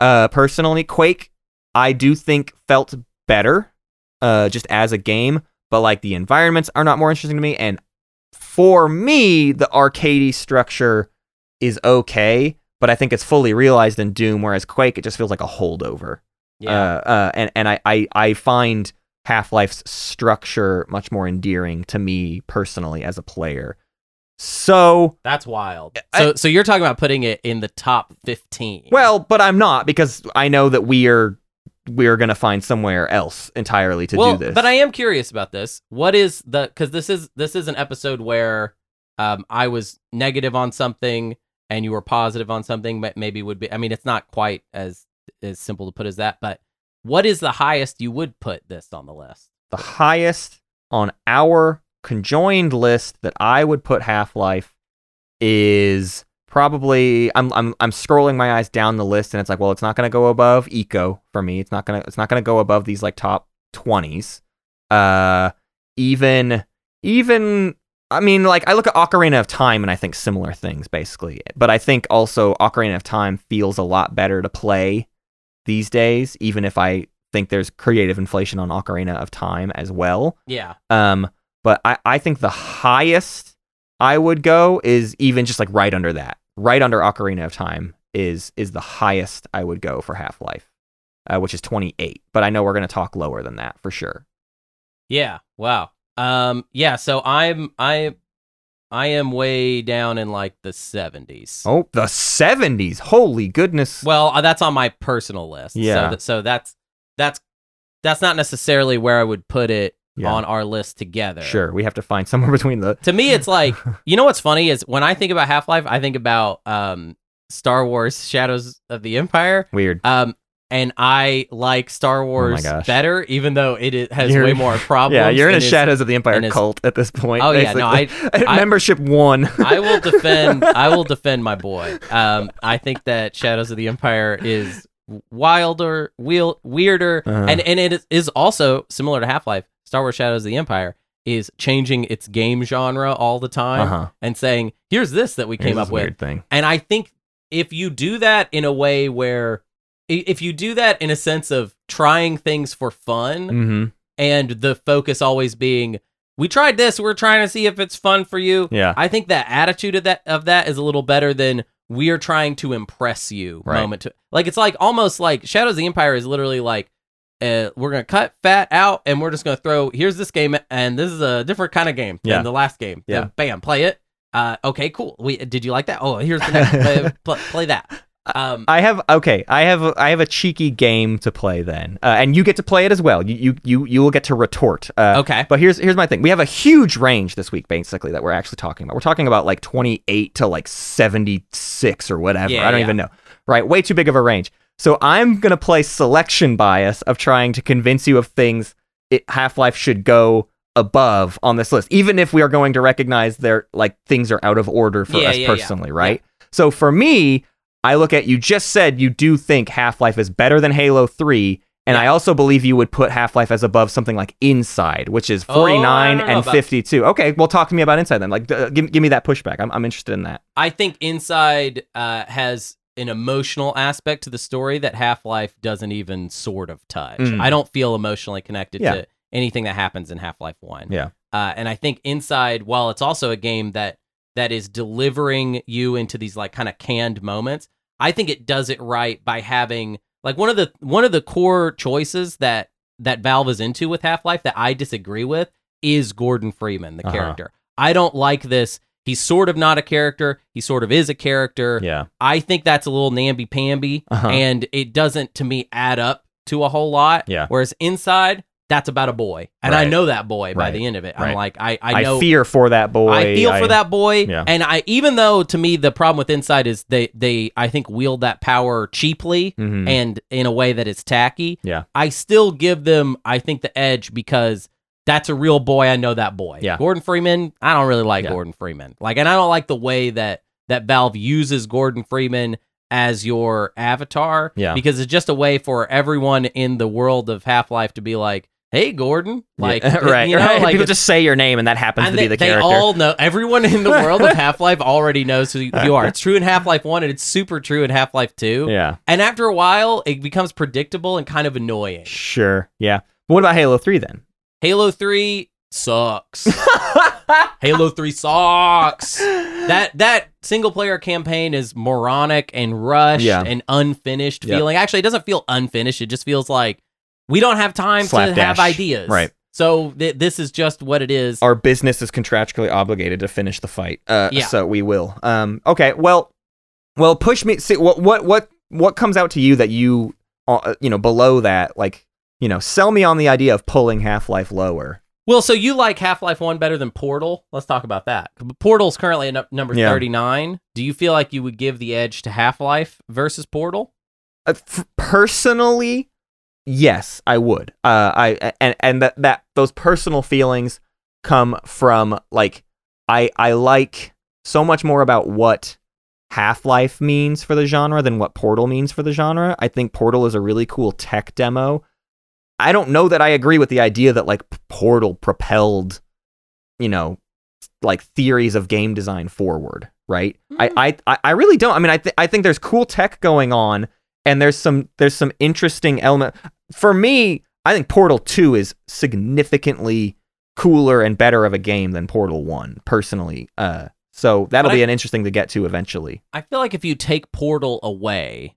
A: Uh, personally, Quake I do think felt better uh, just as a game, but like the environments are not more interesting to me. And for me, the arcadey structure is okay, but I think it's fully realized in Doom, whereas Quake, it just feels like a holdover.
B: Yeah.
A: Uh, uh, and and I, I, I find Half Life's structure much more endearing to me personally as a player. So,
B: That's wild.
A: I-
B: So so you're talking about putting it in the top 15.
A: well, but I'm not because I know that we are we are gonna find somewhere else entirely to
B: well,
A: do this.
B: But I am curious about this. What is the cuz this is this is an episode where um I was negative on something and you were positive on something but maybe would be I mean it's not quite as as simple to put as that, but what is the highest you would put this on the list?
A: the highest on our conjoined list that I would put Half Life is probably I'm I'm I'm scrolling my eyes down the list and it's like well it's not gonna go above Ico for me. It's not gonna it's not gonna go above these like top twenties. Uh even even I mean like I look at Ocarina of Time and I think similar things basically. But I think also Ocarina of Time feels a lot better to play these days even if I think there's creative inflation on Ocarina of Time as well
B: Yeah.
A: um, but I, I think the highest I would go is even just like right under that, right under Ocarina of Time is is the highest I would go for Half Life, uh, which is 28. But I know we're gonna talk lower than that for sure.
B: Yeah. Wow. Um yeah, so I'm I I am way down in like the 70s.
A: Oh, the 70s! Holy goodness!
B: Well, uh, that's on my personal list.
A: Yeah.
B: So, th- so that's that's that's not necessarily where I would put it
A: Yeah.
B: on our list together.
A: Sure, we have to find somewhere between the.
B: To me, it's like you know what's funny is when I think about Half Life, I think about um Star Wars: Shadows of the Empire.
A: Weird.
B: Um, and I like Star Wars
A: Oh
B: better, even though it has
A: You're-
B: way more problems.
A: Yeah, you're in
B: is-
A: Shadows of the Empire cult at this point.
B: Oh, yeah, no,
A: basically.
B: I-
A: membership one.
B: I will defend. I will defend my boy. Um, I think that Shadows of the Empire is wilder, weirder,
A: Uh-huh.
B: and and it is- also similar to Half Life. Star Wars: Shadows of the Empire is changing its game genre all the time
A: Uh-huh.
B: and saying, "Here's this that we
A: Here's
B: came up with."
A: weird thing.
B: And I think if you do that in a way where, i- if you do that in a sense of trying things for fun,
A: Mm-hmm.
B: and the focus always being, "We tried this. We're trying to see if it's fun for you."
A: Yeah.
B: I think that attitude of that of that is a little better than we are trying to impress you
A: Right.
B: moment to like it's like almost like Shadows of the Empire is literally like uh, we're gonna cut fat out and we're just gonna throw here's this game and this is a different kind of game
A: Yeah.
B: than the last game.
A: Yeah.
B: Then bam, play it. Uh, okay, cool. We did you like that? Oh, here's the next play, play, play that. Um,
A: I have okay. I have I have a cheeky game to play then, uh, and you get to play it as well. You you you, you will get to retort. Uh,
B: okay.
A: But here's here's my thing. We have a huge range this week, basically, that we're actually talking about. We're talking about like 28 to like 76 or whatever.
B: Yeah,
A: I don't
B: yeah.
A: even know. Right? Way too big of a range. So I'm gonna play selection bias of trying to convince you of things it Half Life should go above on this list, even if we are going to recognize their like things are out of order for
B: Yeah,
A: us personally, right? So for me, I look at you just said you do think Half Life is better than Halo 3. And
B: Yeah.
A: I also believe you would put Half Life as above something like Inside, which is
B: Oh,
A: 49
B: don't
A: and
B: about-
A: 52. Okay, well, talk to me about Inside then. Like, uh, give, give me that pushback. I'm, I'm interested in that.
B: I think Inside uh, has an emotional aspect to the story that Half Life doesn't even sort of touch.
A: Mm.
B: I don't feel emotionally connected
A: Yeah.
B: to anything that happens in Half Life One.
A: Yeah.
B: uh, and I think Inside, while it's also a game that that is delivering you into these like kind of canned moments, I think it does it right by having like one of the one of the core choices that that Valve is into with Half Life that I disagree with is Gordon Freeman, the
A: Uh-huh.
B: character. I don't like this. He's sort of not a character. He sort of is a character.
A: Yeah.
B: I think that's a little namby pamby,
A: Uh-huh.
B: and it doesn't to me add up to a whole lot.
A: Yeah.
B: Whereas inside, that's about a boy, and I know that boy by
A: Right.
B: the end of it. I'm
A: Right.
B: like, I, I
A: I,
B: know.
A: fear for that boy.
B: I feel for that boy,
A: Yeah.
B: and I even though to me the problem with Inside is they they I think wield that power cheaply
A: Mhm.
B: and in a way that is tacky.
A: Yeah.
B: I still give them I think the edge because that's a real boy. I know that boy.
A: Yeah.
B: Gordon Freeman. I don't really like
A: Yeah.
B: Gordon Freeman. Like, and I don't like the way that that Valve uses Gordon Freeman as your avatar.
A: Yeah.
B: Because it's just a way for everyone in the world of Half Life to be like, "Hey, Gordon." Like,
A: Yeah, right,
B: You know,
A: right.
B: like
A: People just say your name and that happens
B: and
A: to
B: they,
A: be the character.
B: they all know everyone in the world of Half Life already knows who you are. It's true in Half Life One, and it's super true in Half Life Two.
A: yeah.
B: And after a while, it becomes predictable and kind of annoying.
A: Sure. Yeah. But what about Halo 3 then?
B: Halo 3 sucks. Halo 3 sucks. That that single player campaign is moronic and rushed
A: Yeah.
B: and unfinished
A: Yep.
B: feeling. Actually, it doesn't feel unfinished. It just feels like we don't have time to have ideas.
A: Right.
B: So th- this is just what it is.
A: Our business is contractually obligated to finish the fight. Uh,
B: Yeah.
A: So we will. Um, okay. Well, well, push me. See, what, what, what, what comes out to you that you, uh, you know, below that, like, you know, sell me on the idea of pulling Half Life lower.
B: Well, so you like Half Life 1 better than Portal? Let's talk about that. Portal's currently at nu- number
A: Yeah.
B: 39. Do you feel like you would give the edge to Half Life versus Portal?
A: Uh, f- personally, yes, I would. Uh, I and and that that those personal feelings come from like I I like so much more about what Half Life means for the genre than what Portal means for the genre. I think Portal is a really cool tech demo. I don't know that I agree with the idea that like Portal propelled, you know, like theories of game design forward. Right?
B: Mm.
A: I, I I really don't. I mean, I th- I think there's cool tech going on, and there's some there's some interesting element. For me, I think Portal Two is significantly cooler and better of a game than Portal One, personally. Uh, so that'll
B: But
A: be
B: I-
A: an interesting to get to eventually.
B: I feel like if you take Portal away,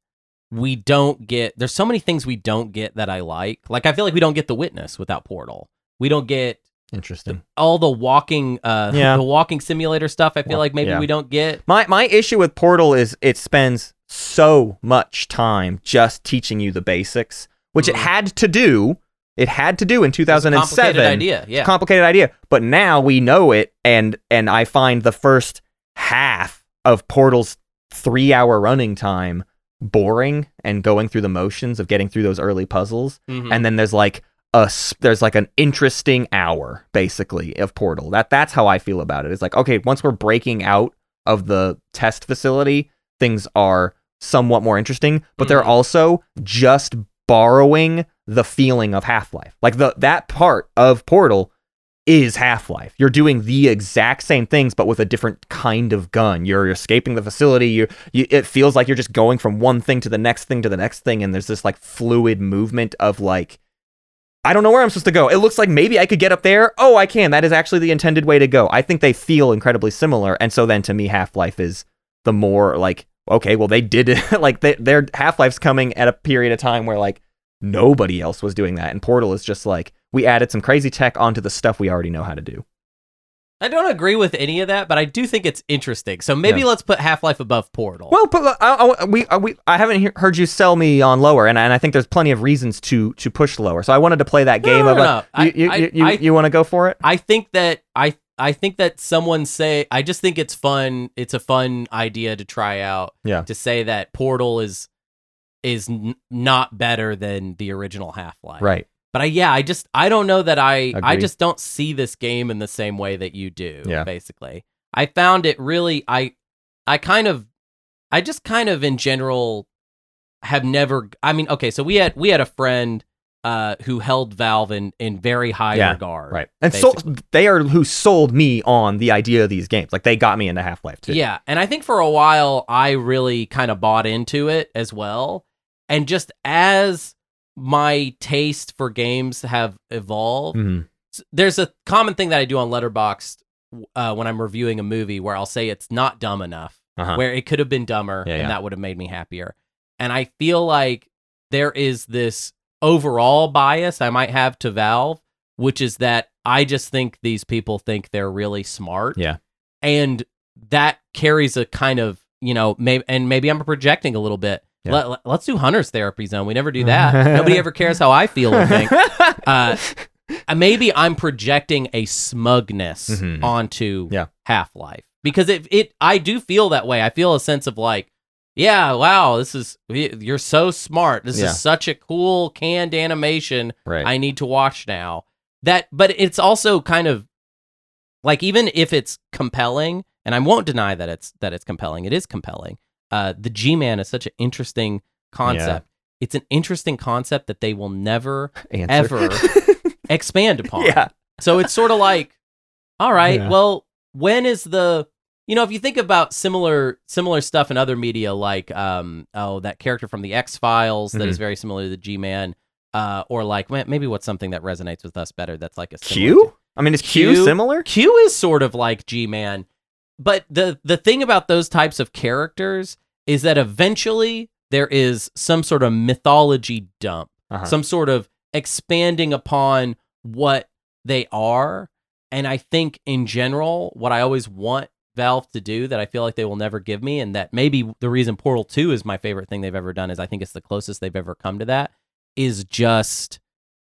B: we don't get. There's so many things we don't get that I like. Like I feel like we don't get the witness without Portal. We don't get
A: Interesting.
B: all the walking, uh,
A: Yeah.
B: the walking simulator stuff. I feel
A: Well,
B: like maybe
A: yeah.
B: we don't get.
A: My my issue with Portal is it spends so much time just teaching you the basics, which it
B: Mhm.
A: had to do. It had to do in
B: It's a complicated
A: 2007.
B: idea. Yeah.
A: complicated idea but now we know it and and i find the first half of portal's three hour running time boring and going through the motions of getting through those early puzzles
B: Mhm.
A: and then there's like a there's like an interesting hour basically of portal that that's how i feel about it it's like okay once we're breaking out of the test facility things are somewhat more interesting but they're
B: Mhm.
A: also just borrowing the feeling of half-life like the that part of portal is half-life you're doing the exact same things but with a different kind of gun you're escaping the facility you, you it feels like you're just going from one thing to the next thing to the next thing and there's this like fluid movement of like I don't know where I'm supposed to go. It looks like maybe I could get up there. Oh, I can. That is actually the intended way to go. I think they feel incredibly similar. And so then to me, Half Life is the more like, okay, well, they did it. like they, their Half Life's coming at a period of time where like nobody else was doing that. And Portal is just like, we added some crazy tech onto the stuff we already know how to do.
B: I don't agree with any of that, but I do think it's interesting. So maybe
A: Yeah.
B: let's put Half Life above Portal.
A: Well, but uh, I, I, we, uh, we, I haven't he- heard you sell me on lower, and, and I think there's plenty of reasons to to push lower. So I wanted to play that game
B: no,
A: of
B: no,
A: like,
B: no. I-
A: you, you, you, you want to go for it?
B: I think that I I think that someone say I just think it's fun. It's a fun idea to try out.
A: Yeah.
B: To say that Portal is is n- not better than the original Half Life.
A: Right.
B: But I yeah I just I don't know that I I just don't see this game in the same way that you do.
A: Yeah.
B: Basically, I found it really I I kind of I just kind of in general have never. I mean, okay, so we had we had a friend uh who held Valve in in very high
A: Yeah,
B: regard.
A: Right. And so they are who sold me on the idea of these games. Like they got me into Half Life too.
B: Yeah, and I think for a while I really kind of bought into it as well. And just as my taste for games have evolved,
A: Mhm.
B: there's a common thing that I do on Letterboxd uh, when I'm reviewing a movie where I'll say it's not dumb enough,
A: Uh-huh.
B: where it could have been dumber,
A: Yeah,
B: and
A: yeah.
B: that would have made me happier. And I feel like there is this overall bias I might have to Valve, which is that I just think these people think they're really smart.
A: Yeah.
B: And that carries a kind of, you know, maybe and maybe I'm projecting a little bit.
A: Yeah.
B: Let, us do Hunter's Therapy Zone. We never do that. Nobody ever cares how I feel or think. Uh, uh, maybe I'm projecting a smugness
A: Mhm.
B: onto
A: Yeah.
B: Half Life because it it I do feel that way. I feel a sense of like, yeah, wow, this is you're so smart. This
A: Yeah.
B: is such a cool canned animation.
A: right.
B: I need to watch now. That, but it's also kind of like even if it's compelling, and I won't deny that it's that it's compelling. It is compelling. Uh, the G Man is such an interesting concept. Yeah. It's an interesting concept that they will never
A: Answer.
B: ever expand upon.
A: yeah.
B: So it's sort of like, all right,
A: Yeah.
B: well, when is the you know, if you think about similar similar stuff in other media, like um, oh, that character from the X Files that is
A: Mhm.
B: very similar to the G Man. uh, or like maybe what's something that resonates with us better. That's like a
A: Q? I mean, is Q,
B: Q?
A: similar?
B: Q is sort of like G Man, but the the thing about those types of characters is that eventually there is some sort of mythology dump,
A: Uh-huh.
B: some sort of expanding upon what they are. And I think in general, what I always want Valve to do that I feel like they will never give me, and that maybe the reason Portal 2 is my favorite thing they've ever done is I think it's the closest they've ever come to that, is just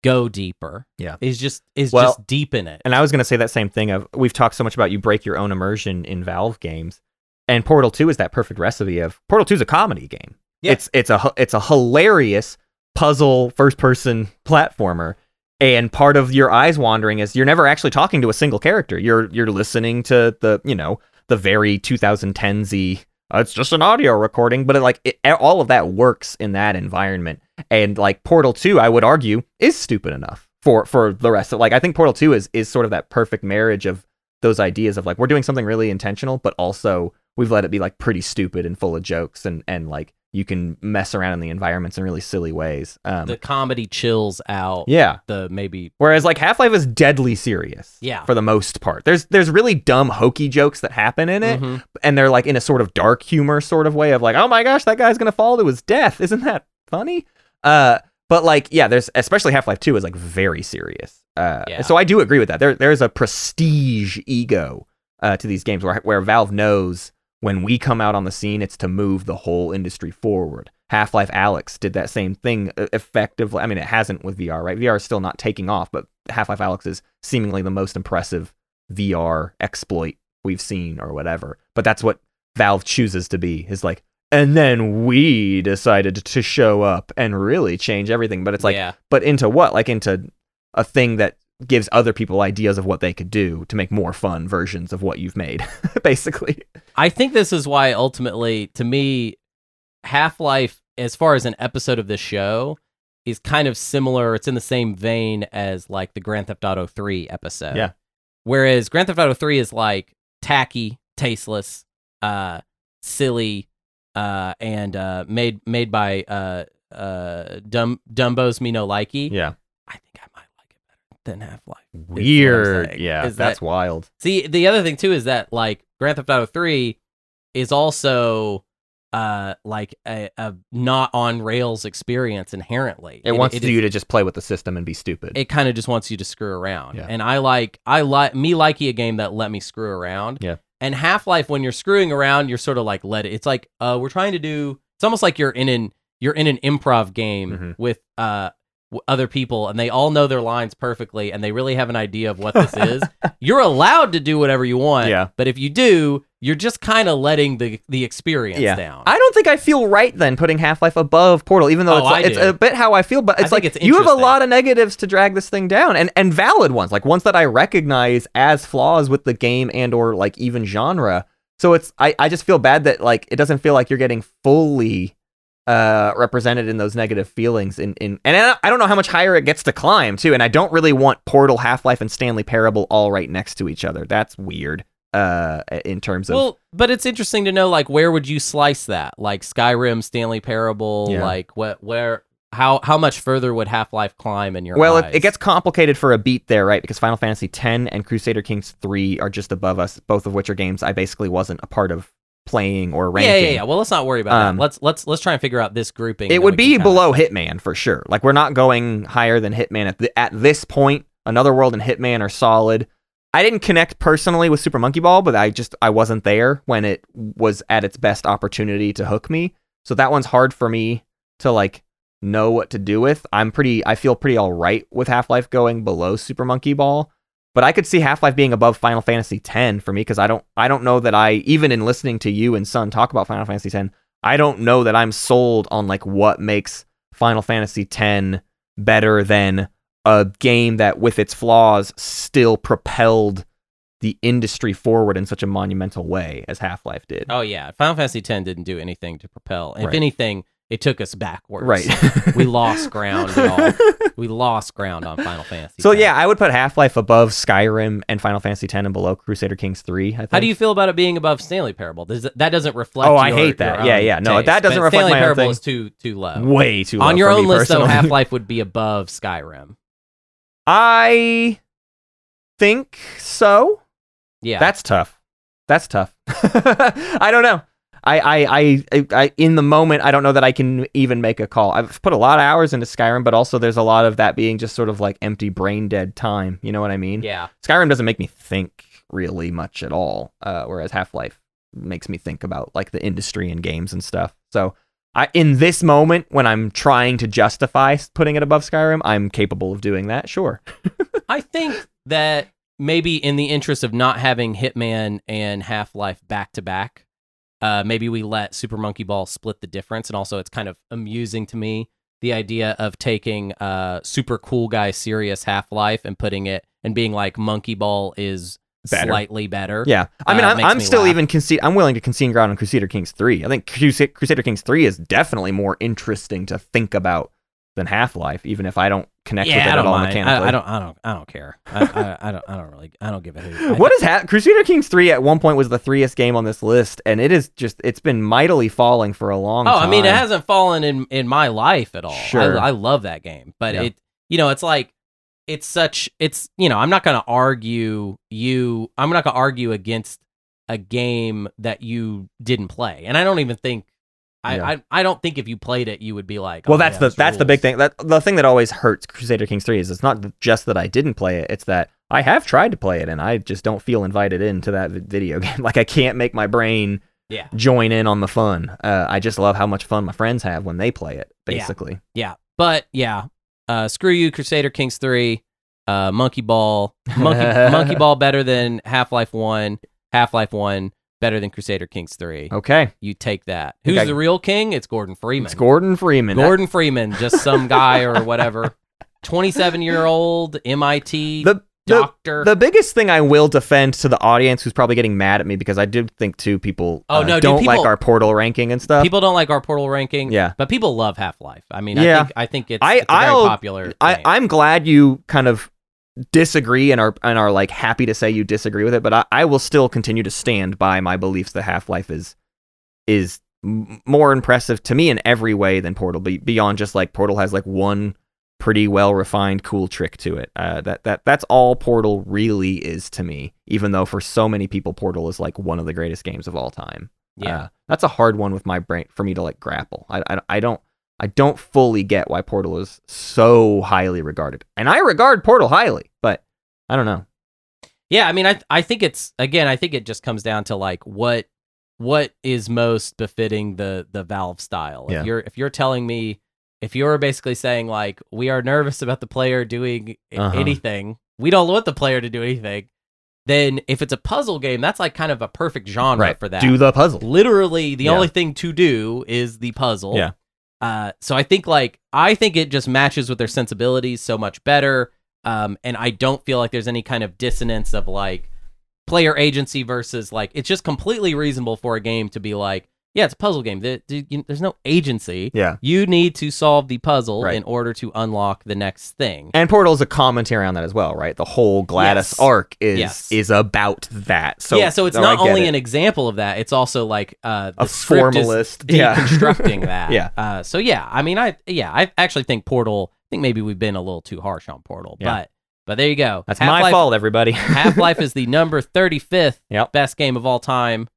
B: go deeper.
A: Yeah.
B: Is just is
A: Well,
B: just deepen it.
A: And I was going to say that same thing of we've talked so much about you break your own immersion in Valve games. And Portal 2 is that perfect recipe of Portal 2 is a comedy game.
B: Yeah.
A: It's it's a it's a hilarious puzzle first person platformer. And part of your eyes wandering is you're never actually talking to a single character. You're you're listening to the, you know, the very 2010s uh, it's just an audio recording, but it, like it, all of that works in that environment. And like Portal 2, I would argue, is stupid enough for for the rest of like I think Portal 2 is is sort of that perfect marriage of those ideas of like we're doing something really intentional, but also we've let it be like pretty stupid and full of jokes and and like you can mess around in the environments in really silly ways. Um,
B: the comedy chills out
A: yeah.
B: the maybe
A: Whereas like Half Life is deadly serious.
B: Yeah.
A: For the most part, there's there's really dumb hokey jokes that happen in it,
B: Mhm.
A: and they're like in a sort of dark humor sort of way of like, oh my gosh, that guy's gonna fall to his death. Isn't that funny? Uh, but like, yeah, there's especially Half Life Two is like very serious. Uh,
B: Yeah.
A: so I do agree with that. There there's a prestige ego uh, to these games where where Valve knows when we come out on the scene, it's to move the whole industry forward. Half Life Alyx did that same thing effectively. I mean, it hasn't with VR, right? VR is still not taking off, but Half Life Alyx is seemingly the most impressive VR exploit we've seen or whatever. But that's what Valve chooses to be is like, and then we decided to show up and really change everything. But it's like,
B: yeah.
A: but into what? Like into a thing that gives other people ideas of what they could do to make more fun versions of what you've made, basically.
B: I think this is why ultimately, to me, Half Life, as far as an episode of this show, is kind of similar. It's in the same vein as like the Grand Theft Auto 3 episode.
A: Yeah.
B: Whereas Grand Theft Auto 3 is like tacky, tasteless, uh, silly, uh, and uh, made made by uh, uh, Dum- Dumbo's Me No Likey.
A: Yeah.
B: I think I might like it better than Half Life.
A: Weird. Yeah.
B: is
A: That's
B: that-
A: wild.
B: See, the other thing too is that like Grand Theft Auto 3 is also uh like a, a not on rails experience inherently.
A: It, wants
B: is-
A: you to just play with the system and be stupid.
B: it kind of just wants you to screw around.
A: Yeah.
B: And I like I like me liking a game that let me screw around.
A: Yeah.
B: And Half Life, when you're screwing around, you're sort of like let it. It's like uh, we're trying to do. It's almost like you're in an you're in an improv game
A: Mhm.
B: with uh other people, and they all know their lines perfectly, and they really have an idea of what this is. You're allowed to do whatever you want.
A: Yeah.
B: But if you do, you're just kind of letting the the experience
A: yeah.
B: down.
A: I don't think I feel right then putting Half Life above Portal, even though
B: Oh,
A: it's,
B: I
A: it's a bit how I feel. But it's like
B: it's
A: you have a lot of negatives to drag this thing down, and and valid ones, like ones that I recognize as flaws with the game and or like even genre. So it's I I just feel bad that like it doesn't feel like you're getting fully uh represented in those negative feelings in in and I don't know how much higher it gets to climb too and I don't really want Portal Half-Life and Stanley Parable all right next to each other that's weird uh in terms of
B: well, but it's interesting to know like where would you slice that? Like Skyrim, Stanley Parable,
A: Yeah.
B: like what where how how much further would Half Life climb in your
A: Well,
B: eyes?
A: it, it gets complicated for a beat there, right? Because Final Fantasy X and Crusader Kings 3 are just above us, both of which are games I basically wasn't a part of playing or ranking.
B: yeah, yeah, yeah. Well, let's not worry about
A: Um,
B: that. Let's let's let's try and figure out this grouping.
A: It would be below Hitman for sure. Like we're not going higher than Hitman at the, at this point. Another World and Hitman are solid. I didn't connect personally with Super Monkey Ball, but I just I wasn't there when it was at its best opportunity to hook me. So that one's hard for me to like know what to do with. I'm pretty I feel pretty all right with Half-Life going below Super Monkey Ball, but I could see Half-Life being above Final Fantasy X for me cuz I don't I don't know that I even in listening to you and Sun talk about Final Fantasy X, I don't know that I'm sold on like what makes Final Fantasy X better than a game that with its flaws still propelled the industry forward in such a monumental way as Half-Life did.
B: Oh yeah, Final Fantasy X didn't do anything to propel. If
A: Right.
B: anything, it took us backwards.
A: Right.
B: we lost ground, y'all. We lost ground on Final Fantasy.
A: So
B: X.
A: yeah, I would put Half Life above Skyrim and Final Fantasy X and below Crusader Kings 3. I think.
B: How do you feel about it being above Stanley Parable? Does that doesn't reflect?
A: Oh, I
B: your-
A: hate that. Yeah, yeah. No,
B: taste.
A: that doesn't
B: But
A: reflect
B: Stanley
A: my
B: Parable is too too low.
A: way too low
B: On your own list, though. Half Life would be above Skyrim.
A: I think so.
B: Yeah,
A: That's tough. That's tough. I don't know. I, I, I, I, in the moment, I don't know that I can even make a call. I've put a lot of hours into Skyrim, but also there's a lot of that being just sort of like empty brain dead time. You know what I mean?
B: yeah.
A: Skyrim doesn't make me think really much at all, uh, whereas Half Life makes me think about like the industry and games and stuff. So, I, in this moment, when I'm trying to justify putting it above Skyrim, I'm capable of doing that. Sure.
B: I think that maybe in the interest of not having Hitman and Half Life back to back, uh, maybe we let Super Monkey Ball split the difference. And also, it's kind of amusing to me the idea of taking uh, super cool guy serious Half Life and putting it and being like Monkey Ball is
A: Better.
B: slightly better.
A: Yeah. I mean,
B: Uh,
A: I'm, I'm
B: me
A: still
B: laugh.
A: even concede. I'm willing to concede ground on Crusader Kings 3. I think Crus- Crusader Kings 3 is definitely more interesting to think about than Half Life, even if I don't connect with it
B: Yeah,
A: at all
B: mind.
A: mechanically.
B: I, I don't. I don't. I don't care. I, I, I don't. I don't really. I don't give a hoot.
A: What is ha- Crusader Kings 3 at one point was the 3est game on this list, and it is just, it's been mightily falling for a long
B: Oh,
A: time.
B: I mean, it hasn't fallen in in my life at all.
A: Sure.
B: I, I love that game, but
A: Yeah.
B: it, you know, it's like it's such. It's you know, I'm not gonna argue you. I'm not gonna argue against a game that you didn't play, and I don't even think. I,
A: Yeah.
B: I, I don't think if you played it, you would be like,
A: Well,
B: oh,
A: that's
B: yeah,
A: the that's the big thing. That the thing that always hurts Crusader Kings 3 is it's not just that I didn't play it; it's that I have tried to play it and I just don't feel invited into that video game. Like I can't make my brain
B: Yeah.
A: join in on the fun. Uh, I just love how much fun my friends have when they play it.
B: Yeah.
A: Basically,
B: Yeah, but yeah, uh, screw you, Crusader Kings three, uh, Monkey Ball, Monkey Monkey Ball better than Half Life one, Half Life one better than Crusader Kings three.
A: okay.
B: You take that. Who's
A: Okay.
B: the real king? It's Gordon Freeman.
A: It's Gordon Freeman.
B: Gordon Freeman, just some guy or whatever. Twenty-seven year old MIT
A: the, the
B: doctor.
A: the biggest thing I will defend to the audience who's probably getting mad at me because I do think too people
B: Oh,
A: uh,
B: no,
A: don't like
B: people-
A: our portal ranking and stuff.
B: people don't like our portal ranking.
A: Yeah.
B: but people love Half Life. I mean,
A: Yeah.
B: I think I think it's,
A: I-
B: it's very
A: I'll-
B: popular.
A: I. I'm glad you kind of disagree and are and are like happy to say you disagree with it, but I, I will still continue to stand by my beliefs that Half Life is is more impressive to me in every way than Portal. Be, beyond just like Portal has like one pretty well refined cool trick to it. Uh, that that that's all Portal really is to me. Even though for so many people Portal is like one of the greatest games of all time.
B: yeah.
A: Uh, that's a hard one with my brain for me to like grapple. I, I, I don't I don't fully get why Portal is so highly regarded, and I regard Portal highly, but I don't know.
B: Yeah, I mean, I I think it's again, I think it just comes down to like what what is most befitting the the Valve style.
A: Yeah.
B: If you're if you're telling me if you're basically saying like we are nervous about the player doing
A: Uh-huh.
B: anything, we don't want the player to do anything. Then if it's a puzzle game, that's like kind of a perfect genre
A: right
B: for that.
A: Do the puzzle.
B: Literally, the
A: Yeah.
B: only thing to do is the puzzle.
A: Yeah.
B: Uh, so I think like I think it just matches with their sensibilities so much better. Um, and I don't feel like there's any kind of dissonance of like player agency versus like it's just completely reasonable for a game to be like, yeah, it's a puzzle game. There- there- you- There's no agency.
A: Yeah.
B: You need to solve the puzzle
A: Right.
B: in order to unlock the next thing.
A: And Portal is a commentary on that as well, right? The whole GLaDOS
B: Yes.
A: arc is
B: Yes.
A: is about that. So
B: yeah, so it's
A: no,
B: not only
A: it.
B: an example of that; it's also like uh,
A: A formalist. Yeah.
B: deconstructing that.
A: Yeah.
B: Uh, so yeah, I mean, I yeah, I actually think Portal. I think maybe we've been a little too harsh on Portal,
A: Yeah.
B: but but there you go.
A: That's my
B: Half-Life-
A: fault, everybody.
B: Half Life is the number thirty fifth
A: Yep.
B: best game of all time.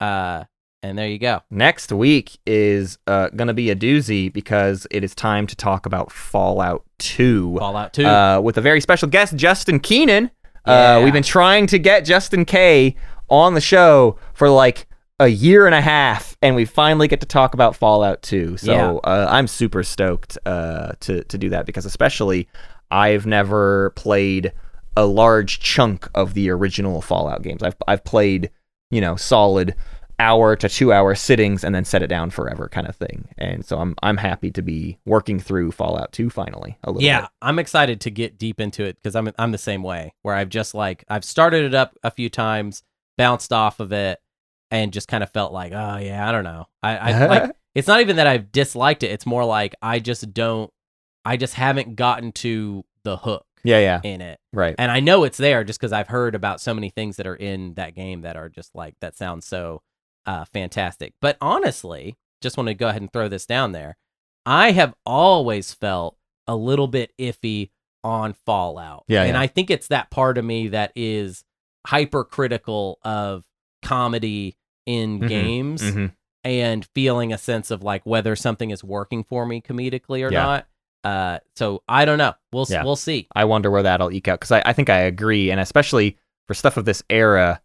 B: Uh, and there you go.
A: Next week is uh, gonna be a doozy because it is time to talk about Fallout Two.
B: Fallout Two.
A: uh, with a very special guest, Justin Keenan.
B: Yeah.
A: Uh, we've been trying to get Justin K on the show for like a year and a half, and we finally get to talk about Fallout 2. So
B: Yeah.
A: uh, I'm super stoked uh, to to do that because especially I've never played a large chunk of the original Fallout games. I've I've played you know solid hour to two hour sittings and then set it down forever kind of thing. And so I'm I'm happy to be working through Fallout 2 finally a little
B: yeah,
A: bit.
B: I'm excited to get deep into it because I'm I'm the same way where I've just like I've started it up a few times, bounced off of it, and just kind of felt like, oh yeah, I don't know. I, I like it's not even that I've disliked it. It's more like I just don't I just haven't gotten to the hook
A: Yeah, yeah,
B: in it.
A: right.
B: And I know it's there just because I've heard about so many things that are in that game that are just like that sounds so uh, fantastic. But honestly, just want to go ahead and throw this down there. I have always felt a little bit iffy on Fallout.
A: Yeah,
B: and
A: yeah.
B: I think it's that part of me that is hypercritical of comedy in
A: Mhm,
B: games
A: Mhm.
B: and feeling a sense of like whether something is working for me comedically or
A: Yeah.
B: not. Uh, so I don't know. We'll
A: Yeah.
B: we'll see.
A: I wonder where that'll eke out because I, I think I agree, and especially for stuff of this era,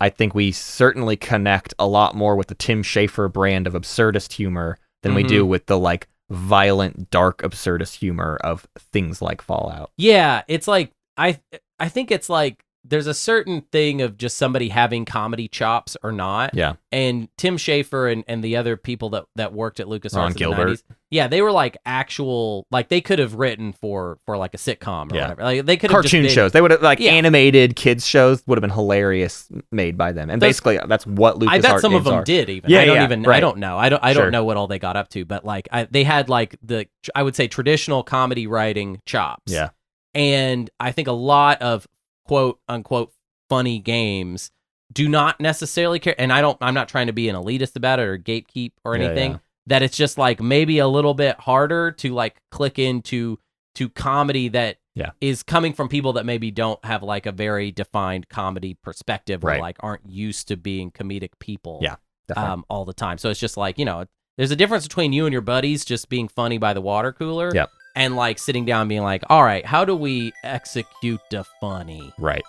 A: I think we certainly connect a lot more with the Tim Schafer brand of absurdist humor than we
B: Mhm.
A: do with the like violent, dark absurdist humor of things like Fallout.
B: Yeah, it's like I I think it's like there's a certain thing of just somebody having comedy chops or not.
A: Yeah.
B: And Tim Schafer and, and the other people that, that worked at LucasArts
A: Ron
B: in the
A: Gilbert.
B: 90s, yeah, they were like actual like they could have written for for like a sitcom or
A: Yeah.
B: whatever. Like they could have just
A: Cartoon
B: been-
A: shows, they would have like
B: Yeah.
A: animated kids shows would have been hilarious made by them, and
B: Those-
A: basically that's what LucasArts
B: I bet some of them
A: are.
B: did even.
A: Yeah,
B: I don't
A: yeah,
B: even. I don't know. I don't. I don't know what all they got up to. But like, I, they had like the I would say traditional comedy writing chops.
A: Yeah.
B: And I think a lot of quote unquote funny games do not necessarily care. And I don't. I'm not trying to be an elitist about it or gatekeep or
A: Yeah,
B: anything.
A: yeah.
B: That it's just like maybe a little bit harder to like click into to comedy that
A: Yeah.
B: is coming from people that maybe don't have like a very defined comedy perspective or
A: Right.
B: like aren't used to being comedic people
A: Yeah, Definitely.
B: um, all the time. So it's just like, you know, there's a difference between you and your buddies just being funny by the water cooler
A: Yep.
B: And like sitting down and being like, all right, how do we execute the funny?
A: right.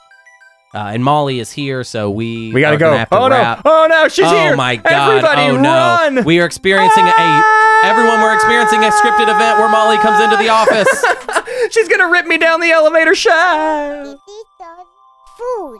B: Uh, and Molly is here, so we
A: We gotta
B: are
A: go.
B: gonna have to
A: Oh
B: wrap.
A: no! Oh no! She's
B: oh
A: here!
B: Oh my god!
A: Everybody
B: oh no!
A: run!
B: We are experiencing a everyone. We're experiencing a scripted event where Molly comes into the office.
A: She's gonna rip me down the elevator shaft.
D: Food.